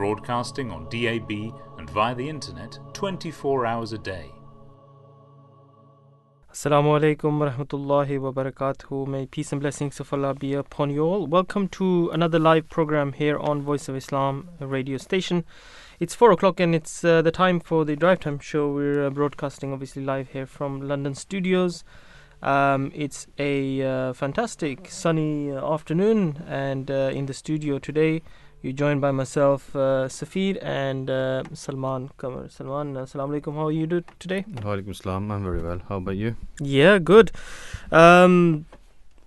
broadcasting on DAB and via the internet 24 hours a day. Assalamu alaikum wa rahmatullahi wa. May peace and blessings of Allah be upon you all. Welcome to another live program here on Voice of Islam radio station. It's four o'clock and it's uh, the time for the drive time show. We're uh, broadcasting obviously live here from London studios. Um, it's a uh, fantastic sunny uh, afternoon, and uh, in the studio today, you're joined by myself, uh, Safid, and uh, Salman Kamar. Salman, uh, assalamu alaikum. How are you do today? Walaikum salam. I'm very well. How about you? Yeah, good. Um,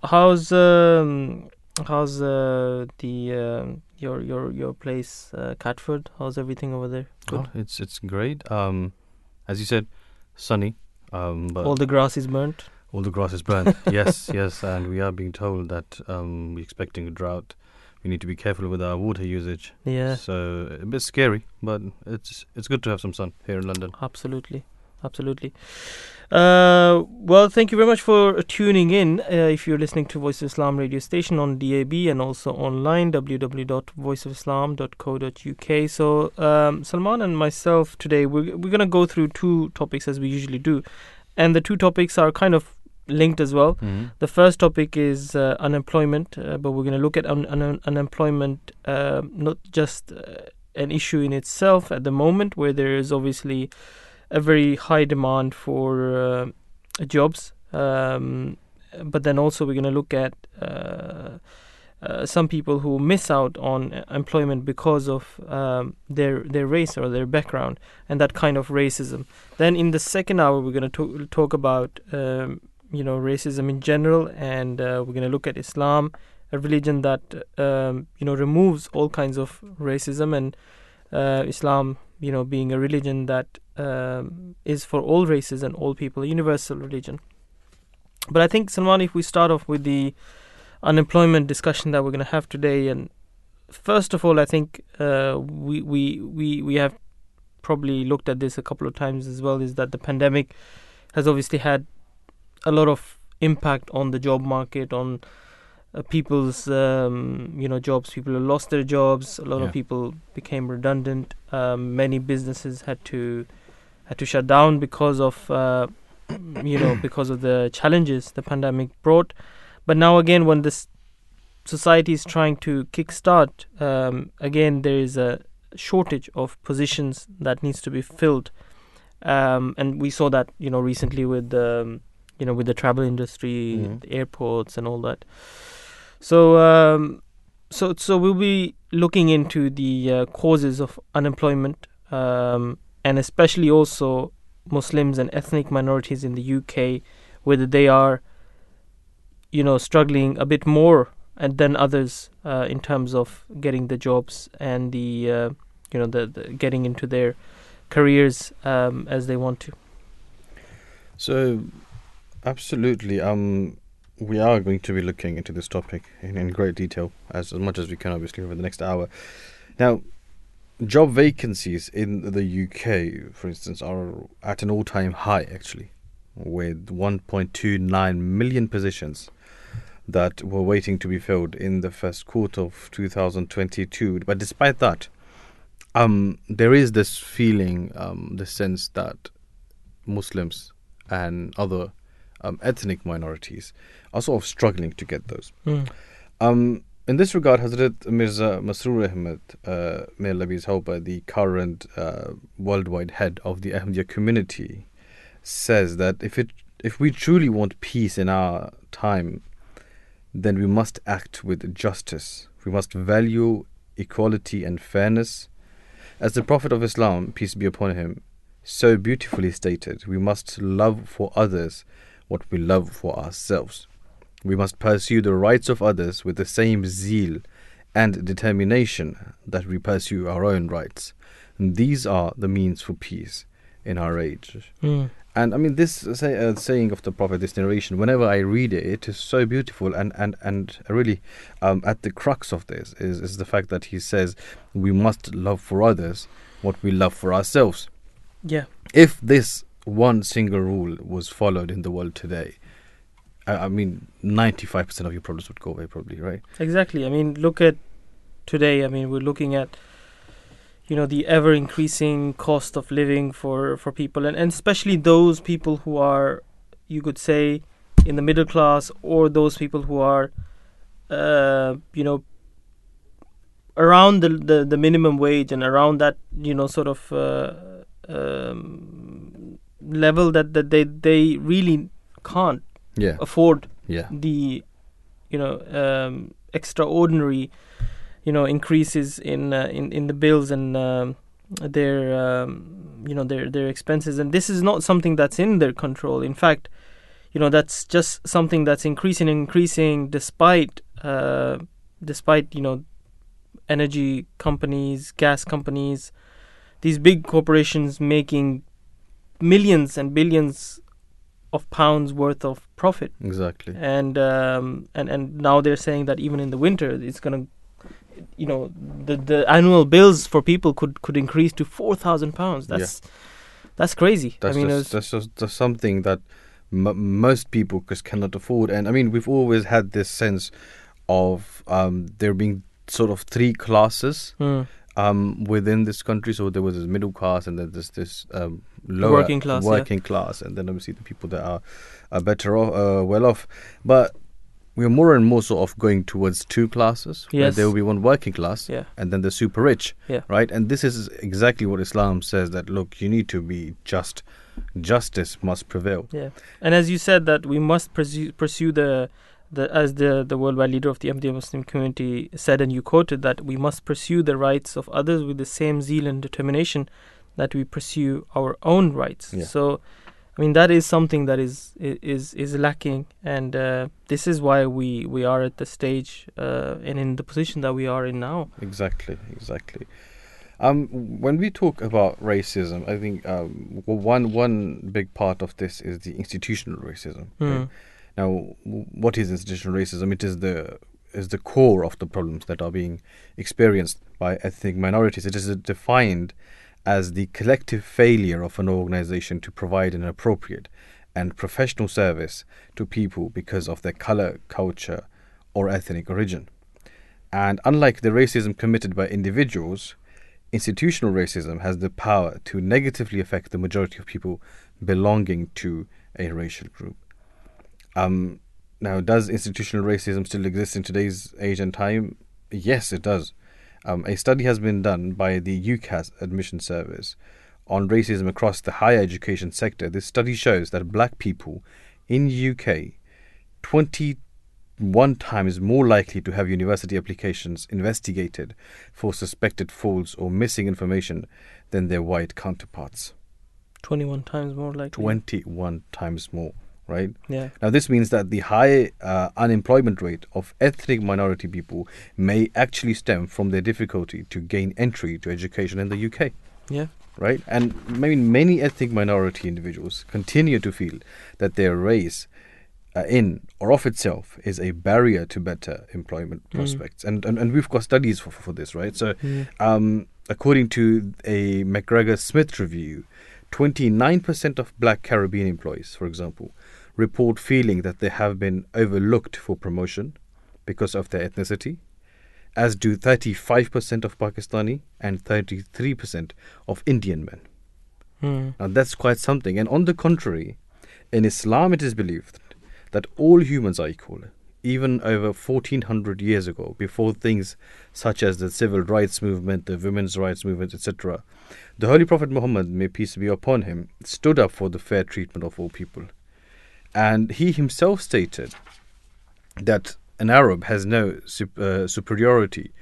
how's um, how's uh, the um your your your place, uh, Catford? How's everything over there? Good. Oh, it's it's great. Um, as you said, sunny. Um, but All the grass is burnt. all the grass is burnt. yes, yes, and we are being told that um, we're expecting a drought. We need to be careful with our water usage. Yeah, So a bit scary, but it's it's good to have some sun here in London. absolutely, absolutely. Uh, well, thank you very much for tuning in. Uh, if you're listening to Voice of Islam radio station on DAB and also online, www.voiceofislam.co.uk. So, um, Salman and myself today, we're, we're going to go through two topics as we usually do. And the two topics are kind of linked as well. Mm-hmm. The first topic is uh, unemployment, uh, but we're going to look at un- un- unemployment, uh, not just uh, an issue in itself at the moment, where there is obviously a very high demand for uh, jobs, um, but then also we're going to look at uh, uh, some people who miss out on employment because of um, their their race or their background and that kind of racism. Then in the second hour, we're going to talk, talk about um, you know racism in general, and uh, we're going to look at Islam, a religion that um, you know removes all kinds of racism, and uh, Islam, you know, being a religion that um, is for all races and all people, a universal religion. But I think Salman, if we start off with the unemployment discussion that we're going to have today, and first of all, I think uh, we we we we have probably looked at this a couple of times as well. Is that the pandemic has obviously had a lot of impact on the job market, on uh, people's um, you know jobs. People lost their jobs. A lot Yeah. of people became redundant. Um, many businesses had to had to shut down because of uh, you know because of the challenges the pandemic brought. But now again, when this society is trying to kickstart, um, again there is a shortage of positions that needs to be filled, um, and we saw that you know recently with um, you know with the travel industry, Mhm. the airports, and all that. So um, so so we'll be looking into the uh, causes of unemployment, um, and especially also Muslims and ethnic minorities in the UK, whether they are, you know, struggling a bit more and than others uh, in terms of getting the jobs and the, uh, you know, the, the getting into their careers um, as they want to. So, absolutely. Um, we are going to be looking into this topic in, in great detail, as, as much as we can, obviously, over the next hour. Now, job vacancies in the UK, for instance, are at an all-time high, actually, with 1.29 million positions that were waiting to be filled in the first quarter of 2022. But despite that, um, there is this feeling, um, the sense that Muslims and other um, ethnic minorities are sort of struggling to get those. Um, in this regard, Hazrat Mirza Masroor Ahmad, uh, may Allah be his helper, the current uh, worldwide head of the Ahmadiyya community, says that if it if we truly want peace in our time, then we must act with justice. We must value equality and fairness. As the Prophet of Islam, peace be upon him, so beautifully stated, we must love for others what we love for ourselves. We must pursue the rights of others with the same zeal and determination that we pursue our own rights. And these are the means for peace in our age. Mm. And I mean, this say, uh, saying of the Prophet, this narration, whenever I read it, it is so beautiful. And, and, and really, um, at the crux of this is, is the fact that he says we must love for others what we love for ourselves. Yeah. If this one single rule was followed in the world today, I, I mean, 95% of your problems would go away, probably, right? Exactly. I mean, look at today. I mean, we're looking at you know the ever increasing cost of living for for people, and, and especially those people who are, you could say, in the middle class, or those people who are, uh, you know, around the, the the minimum wage and around that you know sort of uh, um, level that that they they really can't Yeah. afford Yeah. the you know um, extraordinary you know increases in uh, in in the bills and um, their um, you know their their expenses and this is not something that's in their control in fact you know that's just something that's increasing and increasing despite uh, despite you know energy companies gas companies these big corporations making millions and billions of pounds worth of profit Exactly. and um, and and now they're saying that even in the winter it's gonna you know the the annual bills for people could could increase to four thousand pounds Yeah. that's that's crazy That's i mean just, that's just that's something that m- most people just cannot afford. And I mean, we've always had this sense of um, there being sort of three classes Mm, um, within this country. So there was this middle class, and then there's this um, lower Working class, yeah. working class, and then obviously the people that are, are better off, uh, well off. But we're more and more sort of going towards two classes. where Yes. there will be one working class, yeah and then the super rich, Yeah. right? And this is exactly what Islam says that look, you need to be just. Justice must prevail. yeah and as you said that we must pursue pursue the the as the the worldwide leader of the Ahmadiyya Muslim community said and you quoted that we must pursue the rights of others with the same zeal and determination that we pursue our own rights Yeah. so I mean that is something that is is is lacking, and uh, this is why we we are at the stage uh, and in the position that we are in now. Exactly, exactly. Um, when we talk about racism, I think um, one one big part of this is the institutional racism. right? Now, what is institutional racism? It is the is the core of the problems that are being experienced by ethnic minorities. It is defined as the collective failure of an organization to provide an appropriate and professional service to people because of their color, culture, or ethnic origin. And unlike the racism committed by individuals, institutional racism has the power to negatively affect the majority of people belonging to a racial group. Um, now, does institutional racism still exist in today's age and time? Yes, it does. Um, a study has been done by the UCAS admission service on racism across the higher education sector. This study shows that black people in UK 21 times more likely to have university applications investigated for suspected false or missing information than their white counterparts. Twenty-one times more likely. 21 times more, right? Yeah. Now, this means that the high uh, unemployment rate of ethnic minority people may actually stem from their difficulty to gain entry to education in the UK, Yeah. right? And maybe many ethnic minority individuals continue to feel that their race uh, in or of itself is a barrier to better employment prospects. And, and and we've got studies for, for this, right? So, Mm. um, according to a McGregor Smith review, 29% of black Caribbean employees, for example, report feeling that they have been overlooked for promotion because of their ethnicity, as do 35% of Pakistani and 33% of Indian men. Mm. Now that's quite something. And on the contrary, in Islam it is believed that all humans are equal. Even over 1400 years ago, before things such as the civil rights movement, the women's rights movement, etc., the Holy Prophet Muhammad, may peace be upon him, stood up for the fair treatment of all people. And he himself stated that an Arab has no sup- uh, superiority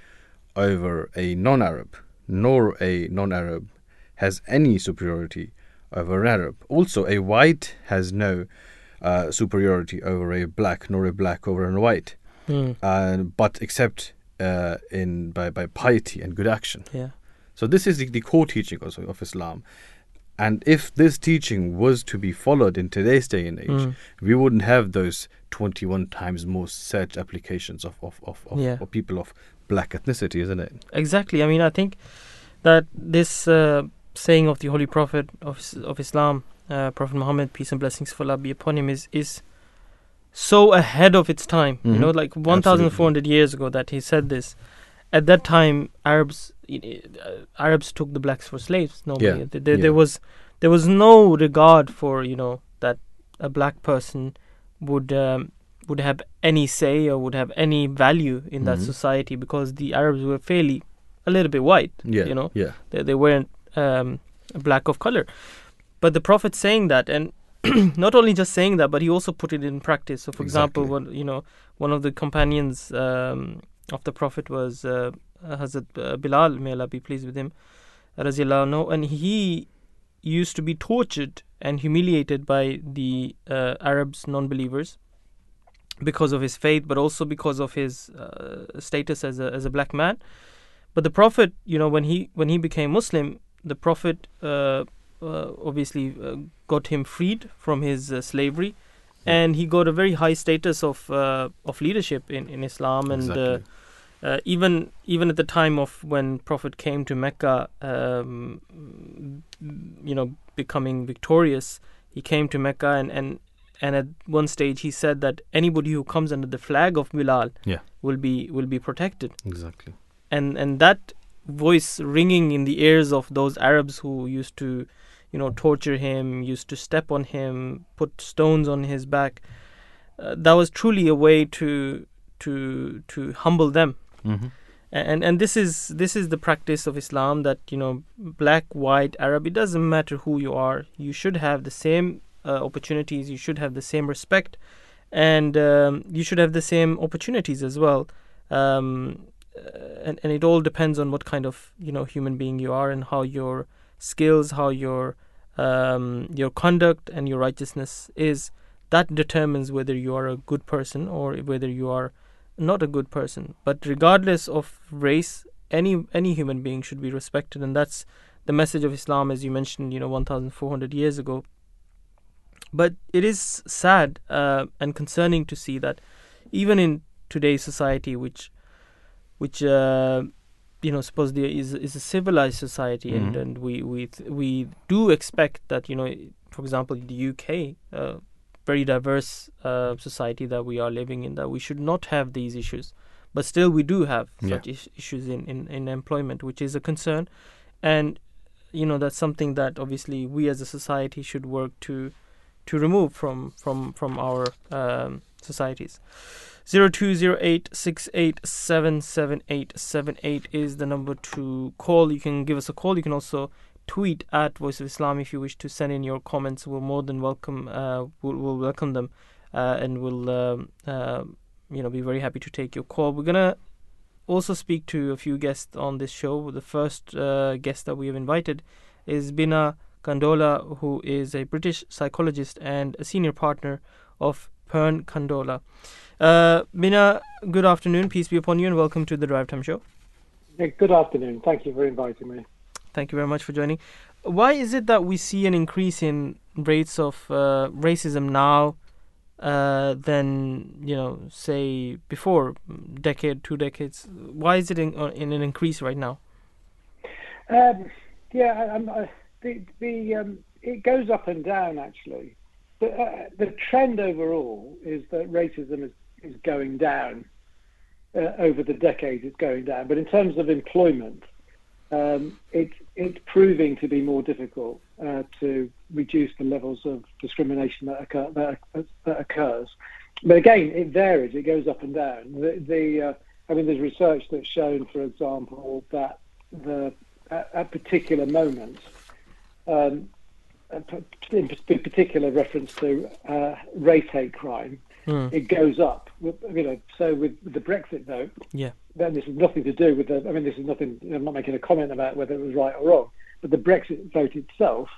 over a non Arab, nor a non Arab has any superiority over an Arab. Also, a white has no uh, superiority over a black, nor a black over a white, Mm. uh, but except uh, in by, by piety and good action. Yeah. So this is the, the core teaching also of Islam. And if this teaching was to be followed in today's day and age, Mm. we wouldn't have those 21 times more search applications of, of, of, of, Yeah. of people of black ethnicity, isn't it? Exactly. I mean, I think that this uh, saying of the Holy Prophet of of Islam, uh, Prophet Muhammad, peace and blessings for Allah be upon him, is is so ahead of its time. You Mhm. know, like 1,400 years ago that he said this. At that time, Arabs uh, Arabs took the blacks for slaves. Normally, Yeah, There, there, yeah. there was there was no regard for you know that a black person would um, would have any say or would have any value in that Mhm. society because the Arabs were fairly a little bit white. Yeah. You know, Yeah. they, they weren't um, black of color. But the Prophet saying that, and not only just saying that, but he also put it in practice. So, for example, Exactly. one you know one of the companions um, of the Prophet was uh, Hazrat uh, Bilal, may Allah be pleased with him, anhu, and he used to be tortured and humiliated by the uh, Arabs, non-believers, because of his faith, but also because of his uh, status as a as a black man. But the Prophet, you know, when he when he became Muslim, the Prophet uh, uh, obviously uh, got him freed from his uh, slavery, and he got a very high status of uh, of leadership in in Islam, and uh, Exactly. Uh, even even at the time of when Prophet came to Mecca, um, you know, becoming victorious, he came to Mecca and and and at one stage he said that anybody who comes under the flag of Bilal Yeah. will be will be protected, Exactly. and and that voice ringing in the ears of those Arabs who used to, you know, torture him, used to step on him, put stones on his back. Uh, that was truly a way to to to humble them Mm-hmm. and and this is this is the practice of Islam that you know black white Arab it doesn't matter who you are you should have the same uh, opportunities you should have the same respect and um, you should have the same opportunities as well um, uh, and and it all depends on what kind of you know human being you are and how your skills how your um, your conduct and your righteousness is that determines whether you are a good person or whether you are not a good person. But regardless of race, any any human being should be respected, and that's the message of Islam, as you mentioned, you know, 1,400 years ago. But it is sad uh, and concerning to see that even in today's society, which which uh, you know supposedly is is a civilized society, and Mhm. and we we we do expect that you know, for example, the UK. Uh, very diverse uh, society that we are living in that we should not have these issues. But still we do have Yeah. such is- issues in, in, in employment which is a concern. And you know that's something that obviously we as a society should work to to remove from from from our um, societies. 020868777878 is the number to call. You can give us a call. You can also tweet at Voice of Islam if you wish to send in your comments. We're more than welcome. Uh, we'll, we'll welcome them, uh, and we'll um, uh, you know be very happy to take your call. We're gonna also speak to a few guests on this show. The first uh, guest that we have invited is Binna Kandola, who is a British psychologist and a senior partner of Pearn Kandola. Uh, Binna, good afternoon. Peace be upon you, and welcome to the Drive Time Show. Good afternoon. Thank you for inviting me. Thank you very much for joining. Why is it that we see an increase in rates of uh, racism now uh, than you know, say before decade, two decades? Why is it in, uh, in an increase right now? Um, yeah, I'm, the, the um, it goes up and down actually. The, uh, the trend overall is that racism is, is going down uh, over the decades. It's going down, but in terms of employment, um, it's it's proving to be more difficult uh, to reduce the levels of discrimination that occur that, that occurs. But again, it varies. It goes up and down. The, the uh, I mean, there's research that's shown, for example, that the at, at particular moments, um, in particular reference to uh, race hate crime, Hmm. it goes up. You know, so with the Brexit vote, Yeah. Then this has nothing to do with the. I mean, this is nothing. I'm not making a comment about whether it was right or wrong, but the Brexit vote itself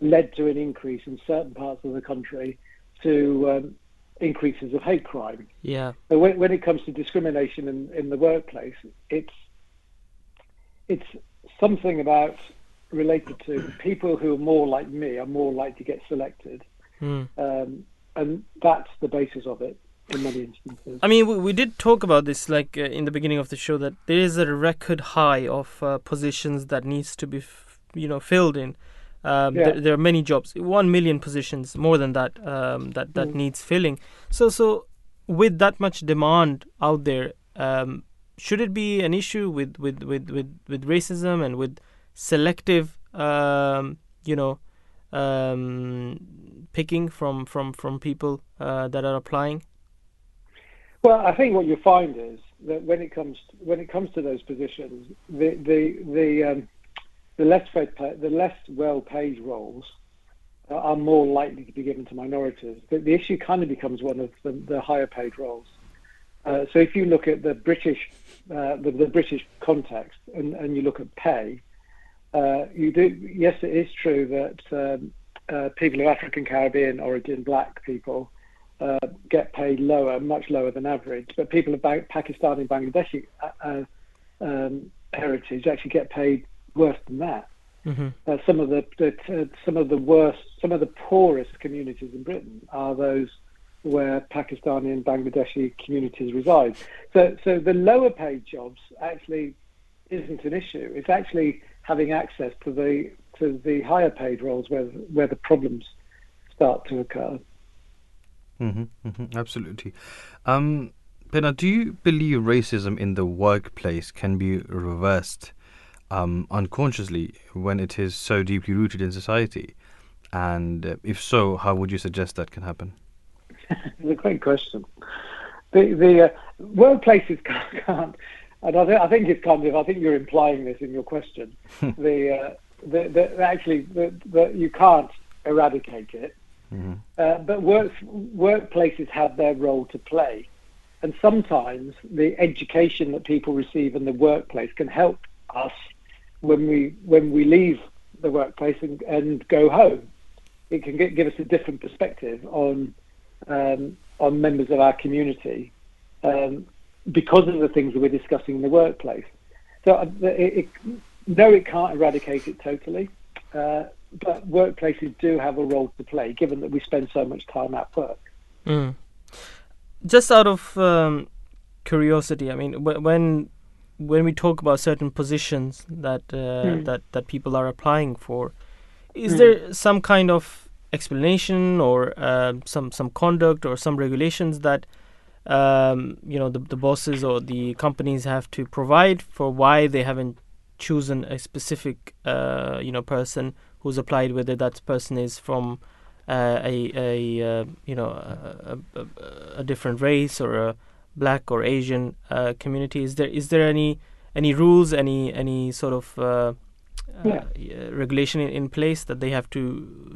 led to an increase in certain parts of the country to um, increases of hate crime. Yeah. But when, when it comes to discrimination in, in the workplace, it's it's something about related to people who are more like me are more likely to get selected, Mm. um, and that's the basis of it in many instances. I mean, we, we did talk about this like uh, in the beginning of the show that there is a record high of uh, positions that needs to be, f- you know, filled in. Um, Yeah. there, there are many jobs, one million positions, more than that, um, that that Mm. needs filling. So, so with that much demand out there, um, should it be an issue with with with with, with racism and with selective, um, you know, um, picking from from from people uh, that are applying? Well, I think what you find is that when it comes when it comes to those positions, the the the um, the less paid, the less well paid roles are more likely to be given to minorities. The, the issue kind of becomes one of the, the higher paid roles. Uh, so if you look at the British uh, the, the British context and, and you look at pay, uh, you do yes, it is true that um, uh, people of African Caribbean origin, black people, uh, get paid lower, much lower than average. But people of ba- Pakistani and Bangladeshi uh, uh, um, heritage actually get paid worse than that. Mm-hmm. Uh, some of the, the uh, some of the worst, some of the poorest communities in Britain are those where Pakistani and Bangladeshi communities reside. So, so the lower paid jobs actually isn't an issue. It's actually having access to the to the higher paid roles where where the problems start to occur. Hmm hmm absolutely. Um, Pena, do you believe racism in the workplace can be reversed um, unconsciously when it is so deeply rooted in society? And uh, if so, how would you suggest that can happen? It's a great question. The the uh, workplaces can't, can't and I, th- I think it's kind of I think you're implying this in your question. the, uh, the the actually the, the, you can't eradicate it, uh, but work workplaces have their role to play, and sometimes the education that people receive in the workplace can help us when we when we leave the workplace and, and go home. It can get, give us a different perspective on um, on members of our community um, because of the things that we're discussing in the workplace. So uh, it, it, no, it can't eradicate it totally, uh, but workplaces do have a role to play, given that we spend so much time at work. Mm. Just out of um, curiosity, I mean, wh- when when we talk about certain positions that uh, Hmm. that that people are applying for, is Hmm. there some kind of explanation or uh, some some conduct or some regulations that um, you know the, the bosses or the companies have to provide for why they haven't chosen a specific uh, you know person who's applied, whether that person is from uh, a a uh, you know a, a, a, different race or a black or Asian uh, community. Is there is there any any rules, any any sort of uh, Yeah. uh, regulation in, in place that they have to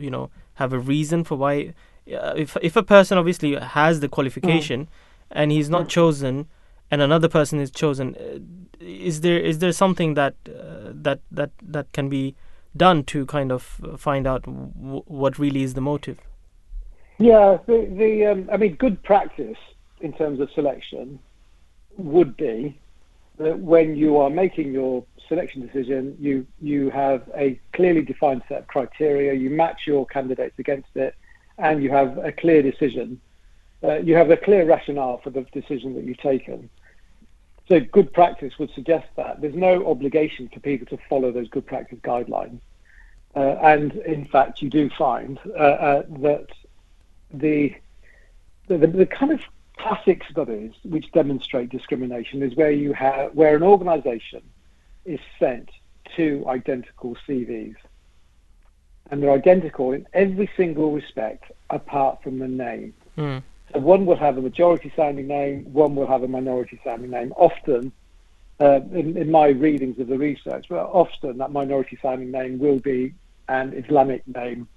you know have a reason for why? Uh, if if a person obviously has the qualification and he's not Mm. chosen, and another person is chosen, uh, is there is there something that uh, that that that can be done to kind of find out w- what really is the motive? Yeah, the, the um, I mean, good practice in terms of selection would be that when you are making your selection decision, you you have a clearly defined set of criteria, you match your candidates against it, and you have a clear decision. Uh, you have a clear rationale for the decision that you've taken. So good practice would suggest that there's no obligation for people to follow those good practice guidelines. Uh, and in fact, you do find uh, uh, that the, the the kind of classic studies which demonstrate discrimination is where you have where an organisation is sent two identical CVs, and they're identical in every single respect apart from the name. Mm. So one will have a majority sounding name, one will have a minority sounding name. Often, uh, in, in my readings of the research, well, often that minority sounding name will be an Islamic name.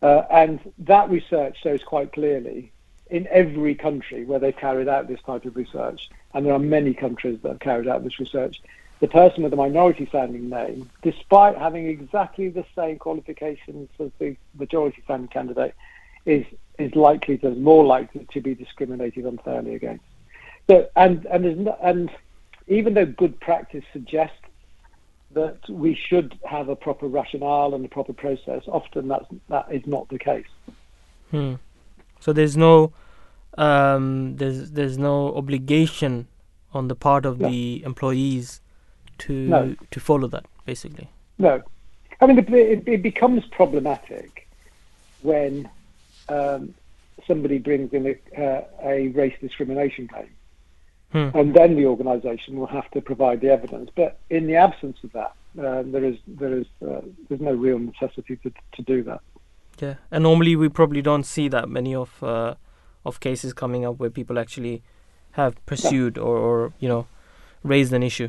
Uh, and that research shows quite clearly in every country where they've carried out this type of research, and there are many countries that have carried out this research, the person with a minority sounding name, despite having exactly the same qualifications as the majority sounding candidate, is is likely to more likely to be discriminated unfairly against. So and and there's no, and even though good practice suggests that we should have a proper rationale and a proper process. Often that's that is not the case. Hmm. So there's no um, there's there's no obligation on the part of No. the employees to No. to follow that basically. No, I mean it, it becomes problematic when um, somebody brings in a, uh, a race discrimination claim, Hmm. and then the organisation will have to provide the evidence. But in the absence of that, um, there is there is uh, there's no real necessity to to do that. Yeah, and normally we probably don't see that many of uh, of cases coming up where people actually have pursued or, or you know raised an issue.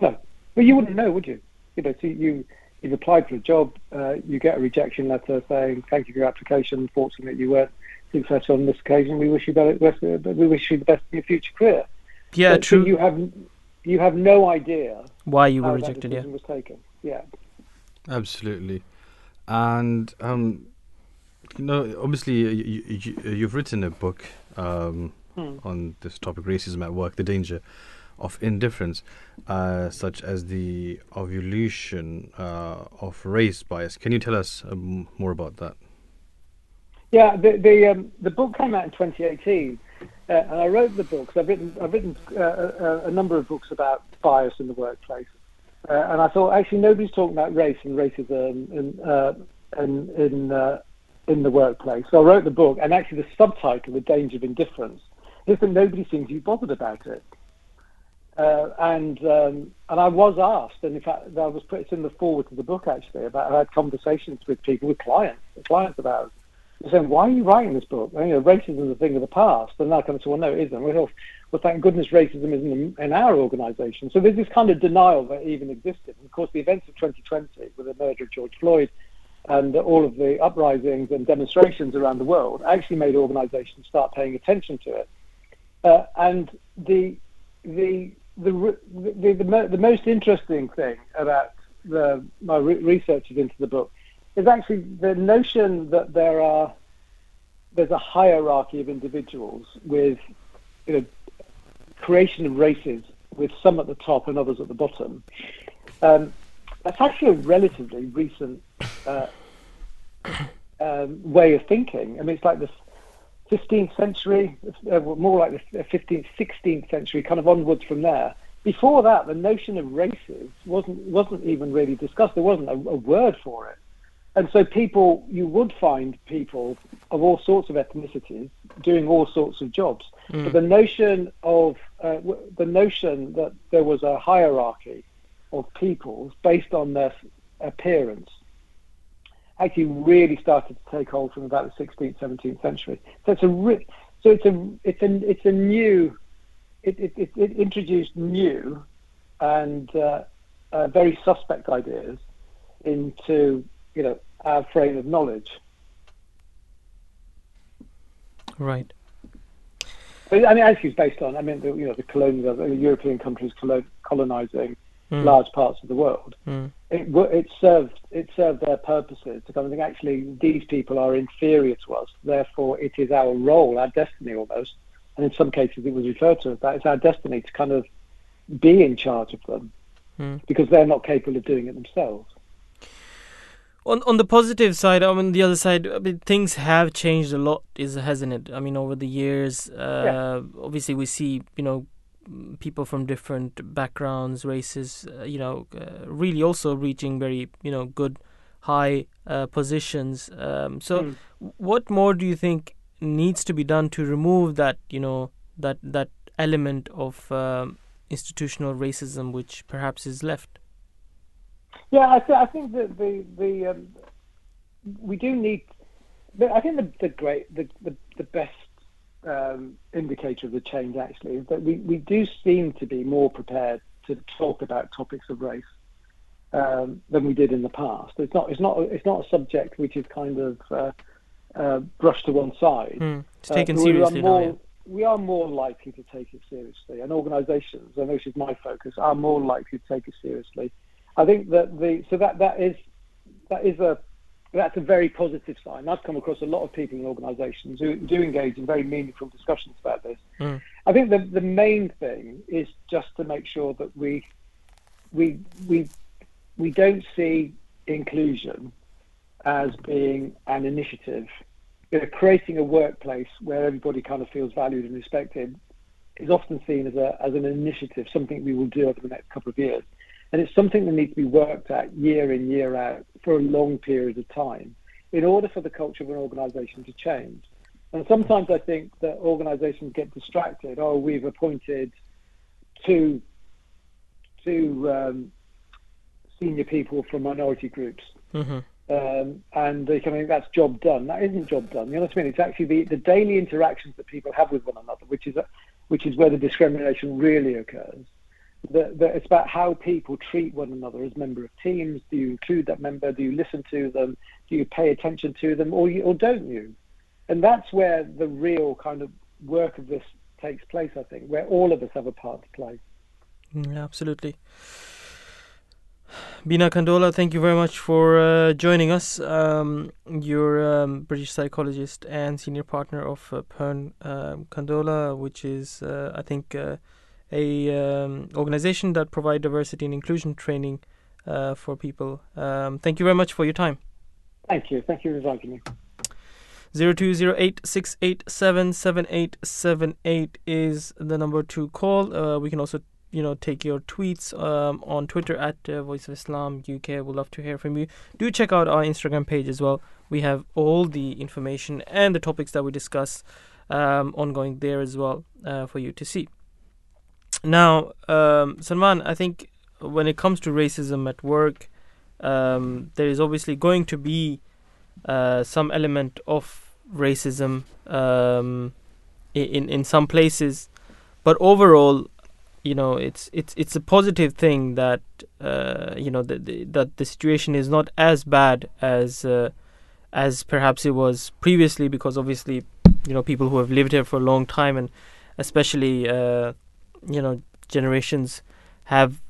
No, but you wouldn't know, would you? You know, so you you've applied for a job, uh, you get a rejection letter saying thank you for your application. Fortunately, you weren't successful on this occasion. We wish you better, best, we wish you the best in your future career. Yeah, But- but true. You have you have no idea Why you were rejected? Yeah. was taken. Yeah. Absolutely, and um, you know, obviously, you, you, you, you've written a book um, Hmm. on this topic, racism at work, the danger of indifference, uh, such as the evolution uh, of race bias. Can you tell us um, more about that? Yeah, the the um, the book came out in 2018, uh, and I wrote the book. I've written I've written uh, a, a number of books about bias in the workplace, uh, and I thought actually nobody's talking about race and racism in uh, in in, uh, in the workplace. So I wrote the book, and actually the subtitle, "The Danger of Indifference," is that nobody seems to be bothered about it. Uh, and um, and I was asked, and in fact, I was put it's in the foreword to the book actually about I had conversations with people, with clients, clients they're saying, why are you writing this book? You know, racism is a thing of the past. And I kind of said, well, no, it isn't. Well, well thank goodness racism isn't in, our organisation. So there's this kind of denial that even existed. And of course, the events of 2020 with the murder of George Floyd and all of the uprisings and demonstrations around the world actually made organisations start paying attention to it. Uh, and the the the, the, the, the most interesting thing about the, my re- researches into the book is actually the notion that there are there's a hierarchy of individuals with you know creation of races with some at the top and others at the bottom. Um, that's actually a relatively recent uh, um, way of thinking. I mean, it's like the 15th century, uh, more like the 15th, 16th century, kind of onwards from there. Before that, the notion of races wasn't wasn't even really discussed. There wasn't a, a word for it. And so people, you would find people of all sorts of ethnicities doing all sorts of jobs. But the notion of uh, w- the notion that there was a hierarchy of peoples based on their appearance actually really started to take hold from about the 16th, 17th century. So it's a re- so it's a it's a it's a new it it, it, it introduced new and uh, uh, very suspect ideas into you know our frame of knowledge. Right. But, I mean, actually, it's based on I mean, the, you know, the colonial the European countries colonizing Mm. large parts of the world. Mm. It it served it served their purposes to kind of think actually these people are inferior to us, therefore it is our role, our destiny almost, and in some cases it was referred to as that it's our destiny to kind of be in charge of them Mm. because they're not capable of doing it themselves. On on the positive side, I mean the other side, I mean things have changed a lot, is hasn't it? I mean over the years, uh, obviously we see you know people from different backgrounds, races, uh, you know, uh, really also reaching very you know good high uh, positions. Um, so Mm. what more do you think needs to be done to remove that you know that that element of um, institutional racism which perhaps is left? Yeah, I, th- I think that the the um, we do need. I think the the great the the, the best um, indicator of the change actually is that we, we do seem to be more prepared to talk about topics of race um, than we did in the past. It's not it's not it's not a subject which is kind of uh, uh, brushed to one side. Mm. It's Uh, taken but we are seriously now. more, Yeah. We are more likely to take it seriously, and organisations, and this is my focus, are more likely to take it seriously. I think that the so that that is that is a that's a very positive sign. I've come across a lot of people in organisations who do engage in very meaningful discussions about this. Mm. I think the the main thing is just to make sure that we we we we don't see inclusion as being an initiative. You know, creating a workplace where everybody kind of feels valued and respected is often seen as a as an initiative, something we will do over the next couple of years, and it's something that needs to be worked at year in year out for a long period of time in order for the culture of an organisation to change. And sometimes I think that organisations get distracted. Oh, we've appointed two two um, senior people from minority groups. hmm Um, and they can think that's job done. That isn't job done. You know what I mean? It's actually the, the daily interactions that people have with one another, which is which is where the discrimination really occurs. That, that it's about how people treat one another as member of teams. Do you include that member? Do you listen to them? Do you pay attention to them, or you, or don't you? And that's where the real kind of work of this takes place. I think, where all of us have a part to play. Mm, absolutely. Binna Kandola, thank you very much for uh, joining us. Um, you're um, British psychologist and senior partner of uh, Pearn um, Kandola, which is, uh, I think, uh, a um, organization that provide diversity and inclusion training uh, for people. Um, thank you very much for your time. Thank you. Thank you for inviting me. Zero two zero eight six eight seven seven eight seven eight is the number to call. Uh, we can also, you know, take your tweets um, on Twitter at uh, Voice of Islam UK. We'd love to hear from you. Do check out our Instagram page as well. We have all the information and the topics that we discuss um, ongoing there as well uh, for you to see. Now, um, Salman, I think when it comes to racism at work, um, there is obviously going to be uh, some element of racism um, in in some places, but overall, you know, it's it's it's a positive thing that uh, you know that the, that the situation is not as bad as uh, as perhaps it was previously, because obviously, you know, people who have lived here for a long time and especially uh, you know generations have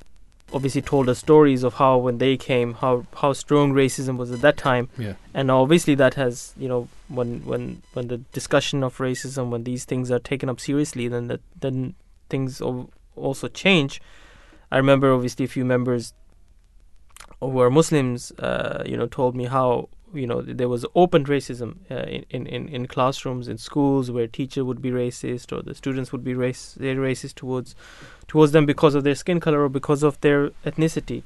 obviously told us stories of how when they came how how strong racism was at that time Yeah. and obviously that has you know when when when the discussion of racism when these things are taken up seriously then that then things also change i remember obviously a few members who are muslims uh, you know told me how you know there was open racism uh, in, in in classrooms in schools where teacher would be racist or the students would be race they're racist towards towards them because of their skin color or because of their ethnicity.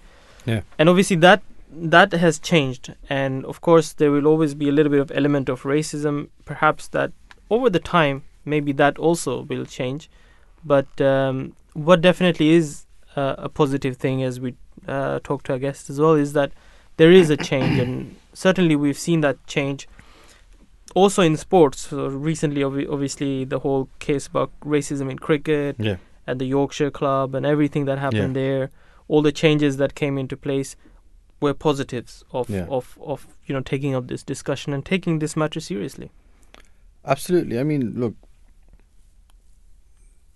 Yeah. and obviously that that has changed. And of course there will always be a little bit of element of racism. Perhaps that over the time maybe that also will change. But um, what definitely is uh, a positive thing as we uh, talk to our guests as well is that there is a change and certainly we've seen that change also in sports so recently obvi- obviously the whole case about racism in cricket Yeah. at the Yorkshire club and everything that happened there all the changes that came into place were positives of Yeah. of of you know taking up this discussion and taking this matter seriously Absolutely. I mean, look,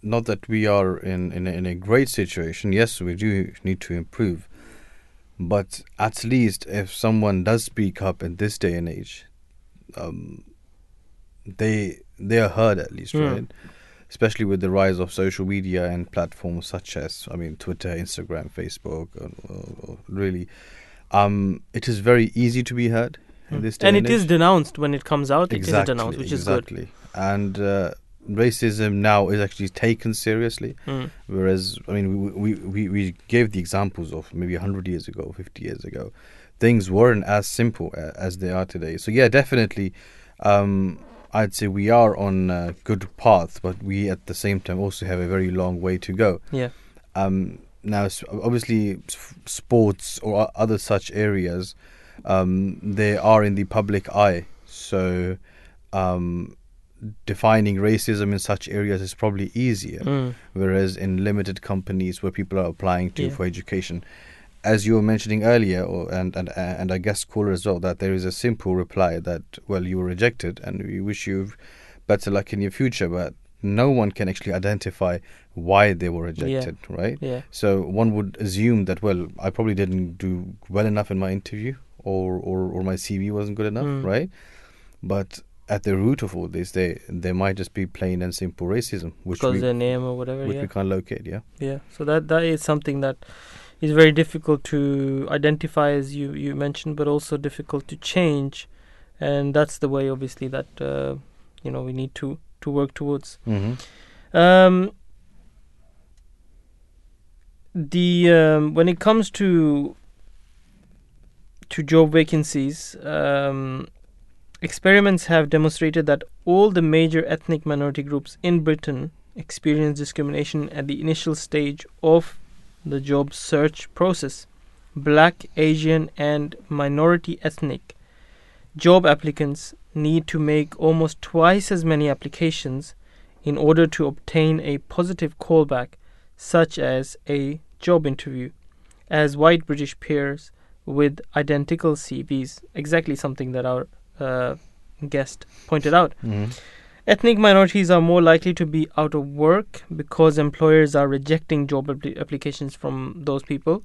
not that we are in, in, a, in a great situation. Yes, we do need to improve. But at least if someone does speak up in this day and age, um, they they are heard at least, Mm. right? Especially with the rise of social media and platforms such as, I mean, Twitter, Instagram, Facebook, uh, really, um, it is very easy to be heard in Mm. this day and age. and, it is age. denounced when it comes out it is denounced which is good exactly. And uh, racism now is actually taken seriously, Mm. whereas I mean we, we, we, we gave the examples of maybe hundred years ago, fifty years ago, things weren't as simple as they are today. So yeah, definitely, um, I'd say we are on a good path, but we at the same time also have a very long way to go. yeah Um, now, obviously, sports or other such areas, um, they are in the public eye. So, um, defining racism in such areas is probably easier. Mm. Whereas in limited companies where people are applying to Yeah. for education, as you were mentioning earlier, or, and and and I guess caller as well, that there is a simple reply that well you were rejected and we wish you better luck in your future, but no one can actually identify why they were rejected, right? yeah So one would assume that well I probably didn't do well enough in my interview, or or, or my CV wasn't good enough, Mm. right? But at the root of all this, they there might just be plain and simple racism, which because we their name or whatever which yeah we can't locate. Yeah. yeah so that that is something that is very difficult to identify, as you you mentioned, but also difficult to change, and that's the way, obviously, that uh, you know we need to to work towards. Mm-hmm. Um, the um, when it comes to to job vacancies, um, experiments have demonstrated that all the major ethnic minority groups in Britain experience discrimination at the initial stage of the job search process. Black, Asian, and minority ethnic job applicants need to make almost twice as many applications in order to obtain a positive callback, such as a job interview, as white British peers with identical CVs. Exactly something that our uh, guest pointed out. Mm-hmm. Ethnic minorities are more likely to be out of work because employers are rejecting job appli applications from those people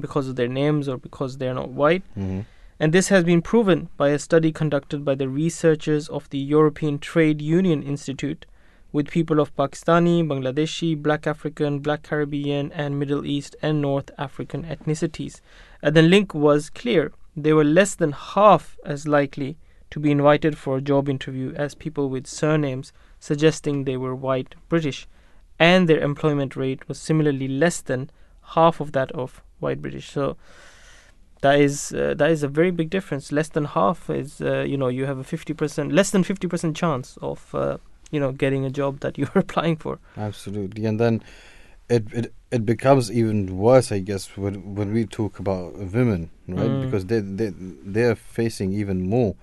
because of their names or because they're not white. Mm-hmm. And this has been proven by a study conducted by the researchers of the European Trade Union Institute with people of Pakistani, Bangladeshi, Black African, Black Caribbean, and Middle East and North African ethnicities. And the link was clear. They were less than half as likely to be invited for a job interview as people with surnames suggesting they were white British, and their employment rate was similarly less than half of that of white British. So that is uh, that is a very big difference. Less than half is uh, you know you have a fifty percent less than fifty percent chance of uh, you know getting a job that you're applying for. Absolutely, and then it it it becomes even worse, I guess, when when we talk about women, right? Mm. Because they they they're facing even more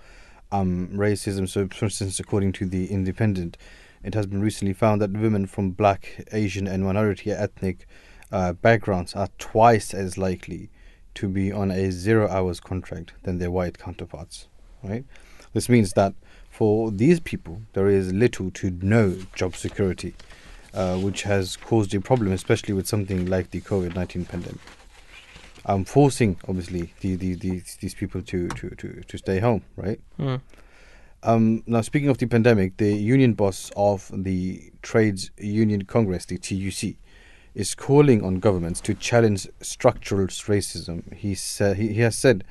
um racism. So, for instance, according to the Independent, it has been recently found that women from Black, Asian, and minority ethnic uh, backgrounds are twice as likely to be on a zero hours contract than their white counterparts. Right. This means that for these people, there is little to no job security, uh, which has caused a problem, especially with something like the COVID 19 pandemic. Um, forcing, obviously, the, the, these these people to, to, to, to stay home, right? Mm. Um, now, speaking of the pandemic, the union boss of the Trades Union Congress, the TUC, is calling on governments to challenge structural racism. He, sa- he, he has said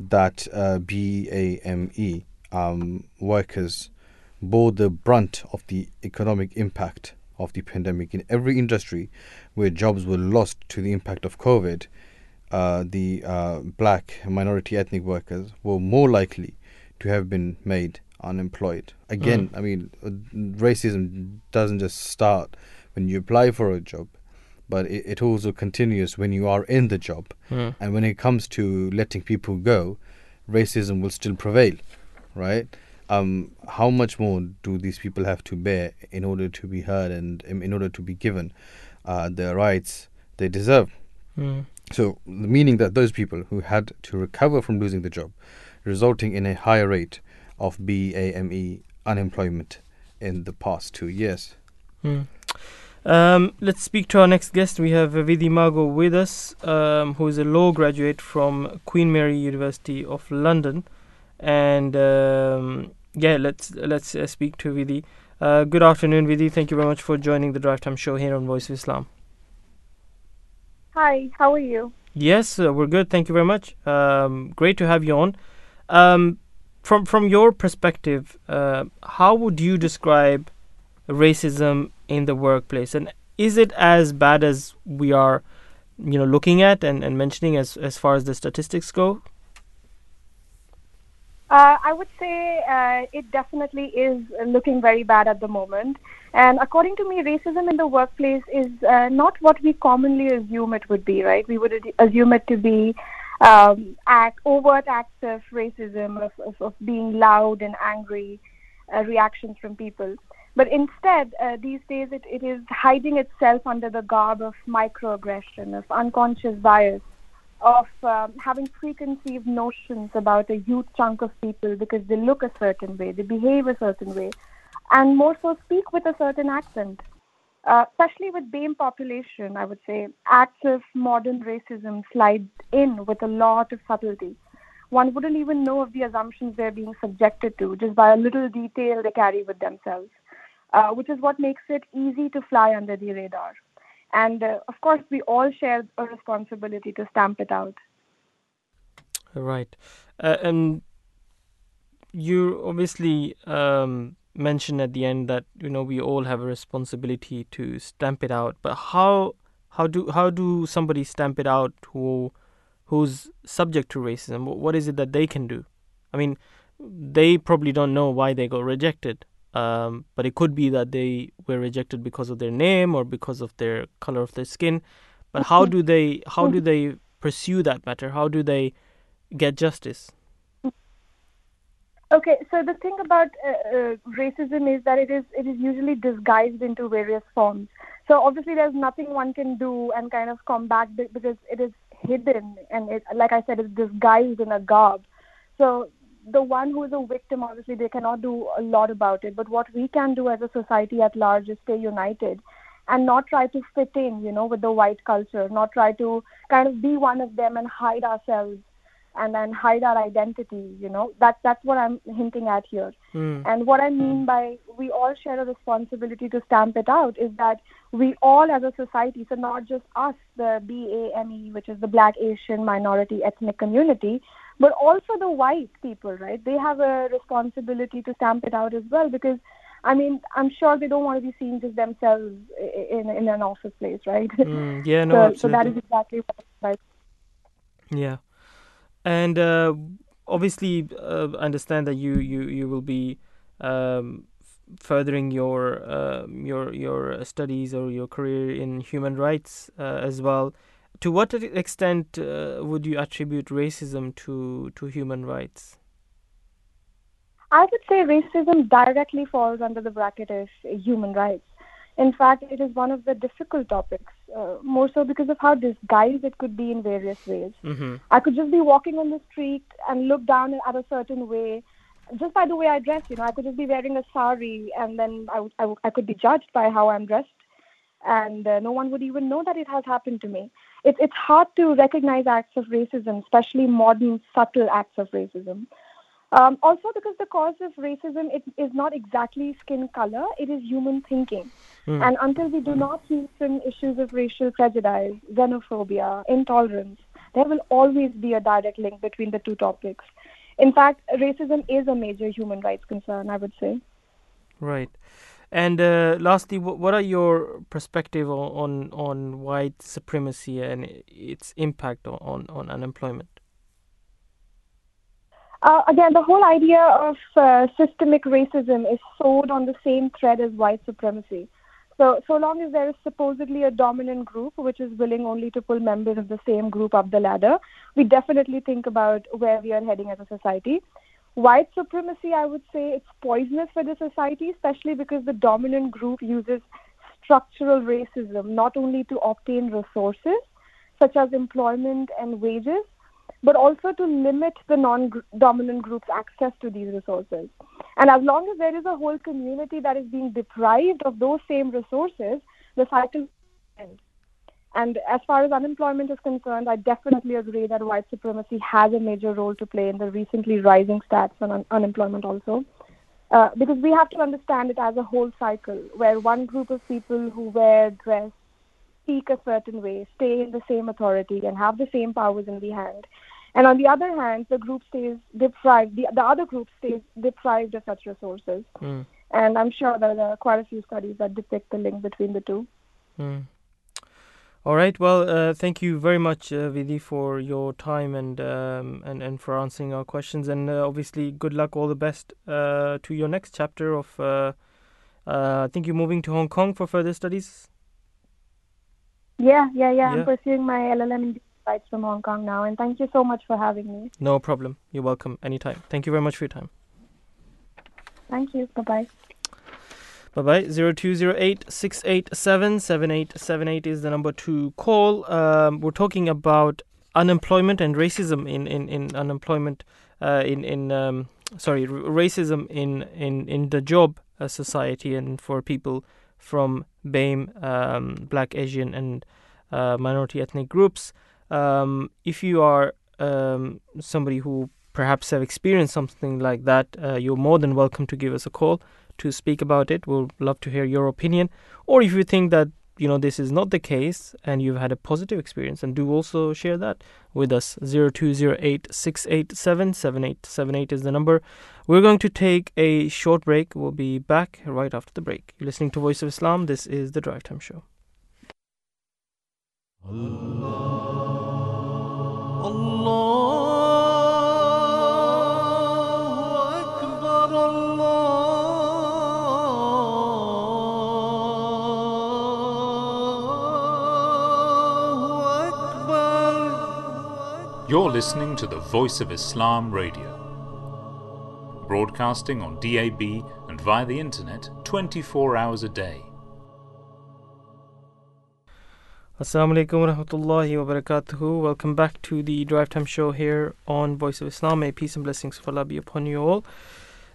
that uh, BAME um, workers bore the brunt of the economic impact of the pandemic in every industry where jobs were lost to the impact of COVID. Uh, the uh, black minority ethnic workers were more likely to have been made unemployed. Again, I mean, uh, racism doesn't just start when you apply for a job, but it, it also continues when you are in the job. Mm. And when it comes to letting people go, racism will still prevail, right? Um, how much more do these people have to bear in order to be heard and in, in order to be given uh, the rights they deserve? Mm. So, meaning that those people who had to recover from losing the job, resulting in a higher rate of BAME unemployment in the past two years. Mm. Um, let's speak to our next guest. We have Vidhi Mago with us, um, who is a law graduate from Queen Mary University of London, and um, yeah, let's let's uh, speak to Vidhi. Uh, good afternoon, Vidhi. Thank you very much for joining the Drive Time Show here on Voice of Islam. Hi, how are you? Yes, uh, we're good. Thank you very much. Um, great to have you on. Um, from from your perspective, uh, how would you describe racism in the workplace, and is it as bad as we are, you know, looking at and, and mentioning as as far as the statistics go? Uh, I would say uh, it definitely is looking very bad at the moment. And according to me, racism in the workplace is uh, not what we commonly assume it would be, right? We would assume it to be um, act, overt acts of racism, of, of, of being loud and angry uh, reactions from people. But instead, uh, these days, it, it is hiding itself under the garb of microaggression, of unconscious bias, of um, having preconceived notions about a huge chunk of people because they look a certain way, they behave a certain way, and more so speak with a certain accent. Uh, especially with BAME population, I would say acts of modern racism slide in with a lot of subtlety. One wouldn't even know of the assumptions they're being subjected to just by a little detail they carry with themselves, uh, which is what makes it easy to fly under the radar. And uh, of course, we all share a responsibility to stamp it out. Right. Uh, and you obviously um, mentioned at the end that you know we all have a responsibility to stamp it out. But how how do how do somebody stamp it out who who's subject to racism? What is it that they can do? I mean, they probably don't know why they got rejected. Um, but it could be that they were rejected because of their name or because of their color of their skin. But how do they how do they pursue that matter? How do they get justice? Okay, so the thing about uh, uh, racism is that it is it is usually disguised into various forms. So obviously, there's nothing one can do and kind of combat be- because it is hidden and it, like I said, it's disguised in a garb. So the one who is a victim, obviously, they cannot do a lot about it. But what we can do as a society at large is stay united and not try to fit in, you know, with the white culture, not try to kind of be one of them and hide ourselves and then hide our identity, you know. That that's what I'm hinting at here. Mm. And what I mean by we all share a responsibility to stamp it out is that we all as a society, so not just us, the BAME, which is the Black Asian Minority Ethnic Community, but also the white people, right? They have a responsibility to stamp it out as well because, I mean, I'm sure they don't want to be seen just themselves in in an office place, right? Mm, yeah, no, so, absolutely. so that is exactly what I Yeah, and uh, obviously, uh, I understand that you you you will be um, furthering your um your your studies or your career in human rights uh, as well. To what extent uh, would you attribute racism to to human rights? I would say racism directly falls under the bracket of human rights. In fact, it is one of the difficult topics, uh, more so because of how disguised it could be in various ways. Mm-hmm. I could just be walking on the street and look down at a certain way, just by the way I dress. You know, I could just be wearing a sari, and then I, I, I could be judged by how I'm dressed, and uh, no one would even know that it has happened to me. It's it's hard to recognize acts of racism, especially modern subtle acts of racism. Um, also, because the cause of racism it is not exactly skin color; it is human thinking. And until we do not heal from issues of racial prejudice, xenophobia, intolerance, there will always be a direct link between the two topics. In fact, racism is a major human rights concern, I would say. Right. And uh, lastly, wh- what are your perspective on, on on white supremacy and its impact on, on, on unemployment? Uh, again, the whole idea of uh, systemic racism is sewed on the same thread as white supremacy. So, so long as there is supposedly a dominant group which is willing only to pull members of the same group up the ladder, we definitely think about where we are heading as a society. White supremacy, I would say, it's poisonous for the society, especially because the dominant group uses structural racism not only to obtain resources such as employment and wages, but also to limit the non-dominant group's access to these resources. And as long as there is a whole community that is being deprived of those same resources, the cycle will end. And as far as unemployment is concerned, I definitely agree that white supremacy has a major role to play in the recently rising stats on un- unemployment also. Uh, because we have to understand it as a whole cycle where one group of people who wear, dress, speak a certain way, stay in the same authority, and have the same powers in the hand. And on the other hand, the group stays deprived, the, the other group stays deprived of such resources. Mm. And I'm sure that there are quite a few studies that depict the link between the two. Mm. All right. Well, uh, thank you very much, uh, Vidhi, for your time and um, and and for answering our questions. And uh, obviously, good luck, all the best uh, to your next chapter of. Uh, uh, I think you're moving to Hong Kong for further studies. Yeah, yeah, yeah. Yeah. I'm pursuing my LLM rights from Hong Kong now. And thank you so much for having me. No problem. You're welcome anytime. Thank you very much for your time. Thank you. Bye bye. Bye bye. Zero two zero eight six eight seven seven eight seven eight is the number to call. Um, we're talking about unemployment and racism in in in unemployment. Uh, in in um, sorry, racism in in in the job uh, society and for people from BAME, um, Black, Asian, and uh, minority ethnic groups. Um, if you are um, somebody who perhaps have experienced something like that, uh, you're more than welcome to give us a call to speak about it. We'll love to hear your opinion. Or if you think that you know this is not the case and you've had a positive experience and do also share that with us Zero two zero eight six eight seven seven eight seven eight is the number we're going to take a short break we'll be back right after the break you're listening to voice of islam this is the drive time show Allah. Allah. You're listening to the Voice of Islam Radio, broadcasting on DAB and via the internet 24 hours a day. Assalamu alaikum wa rahmatullahi wa barakatuhu. Welcome back to the Drive Time Show here on Voice of Islam. May peace and blessings of Allah be upon you all.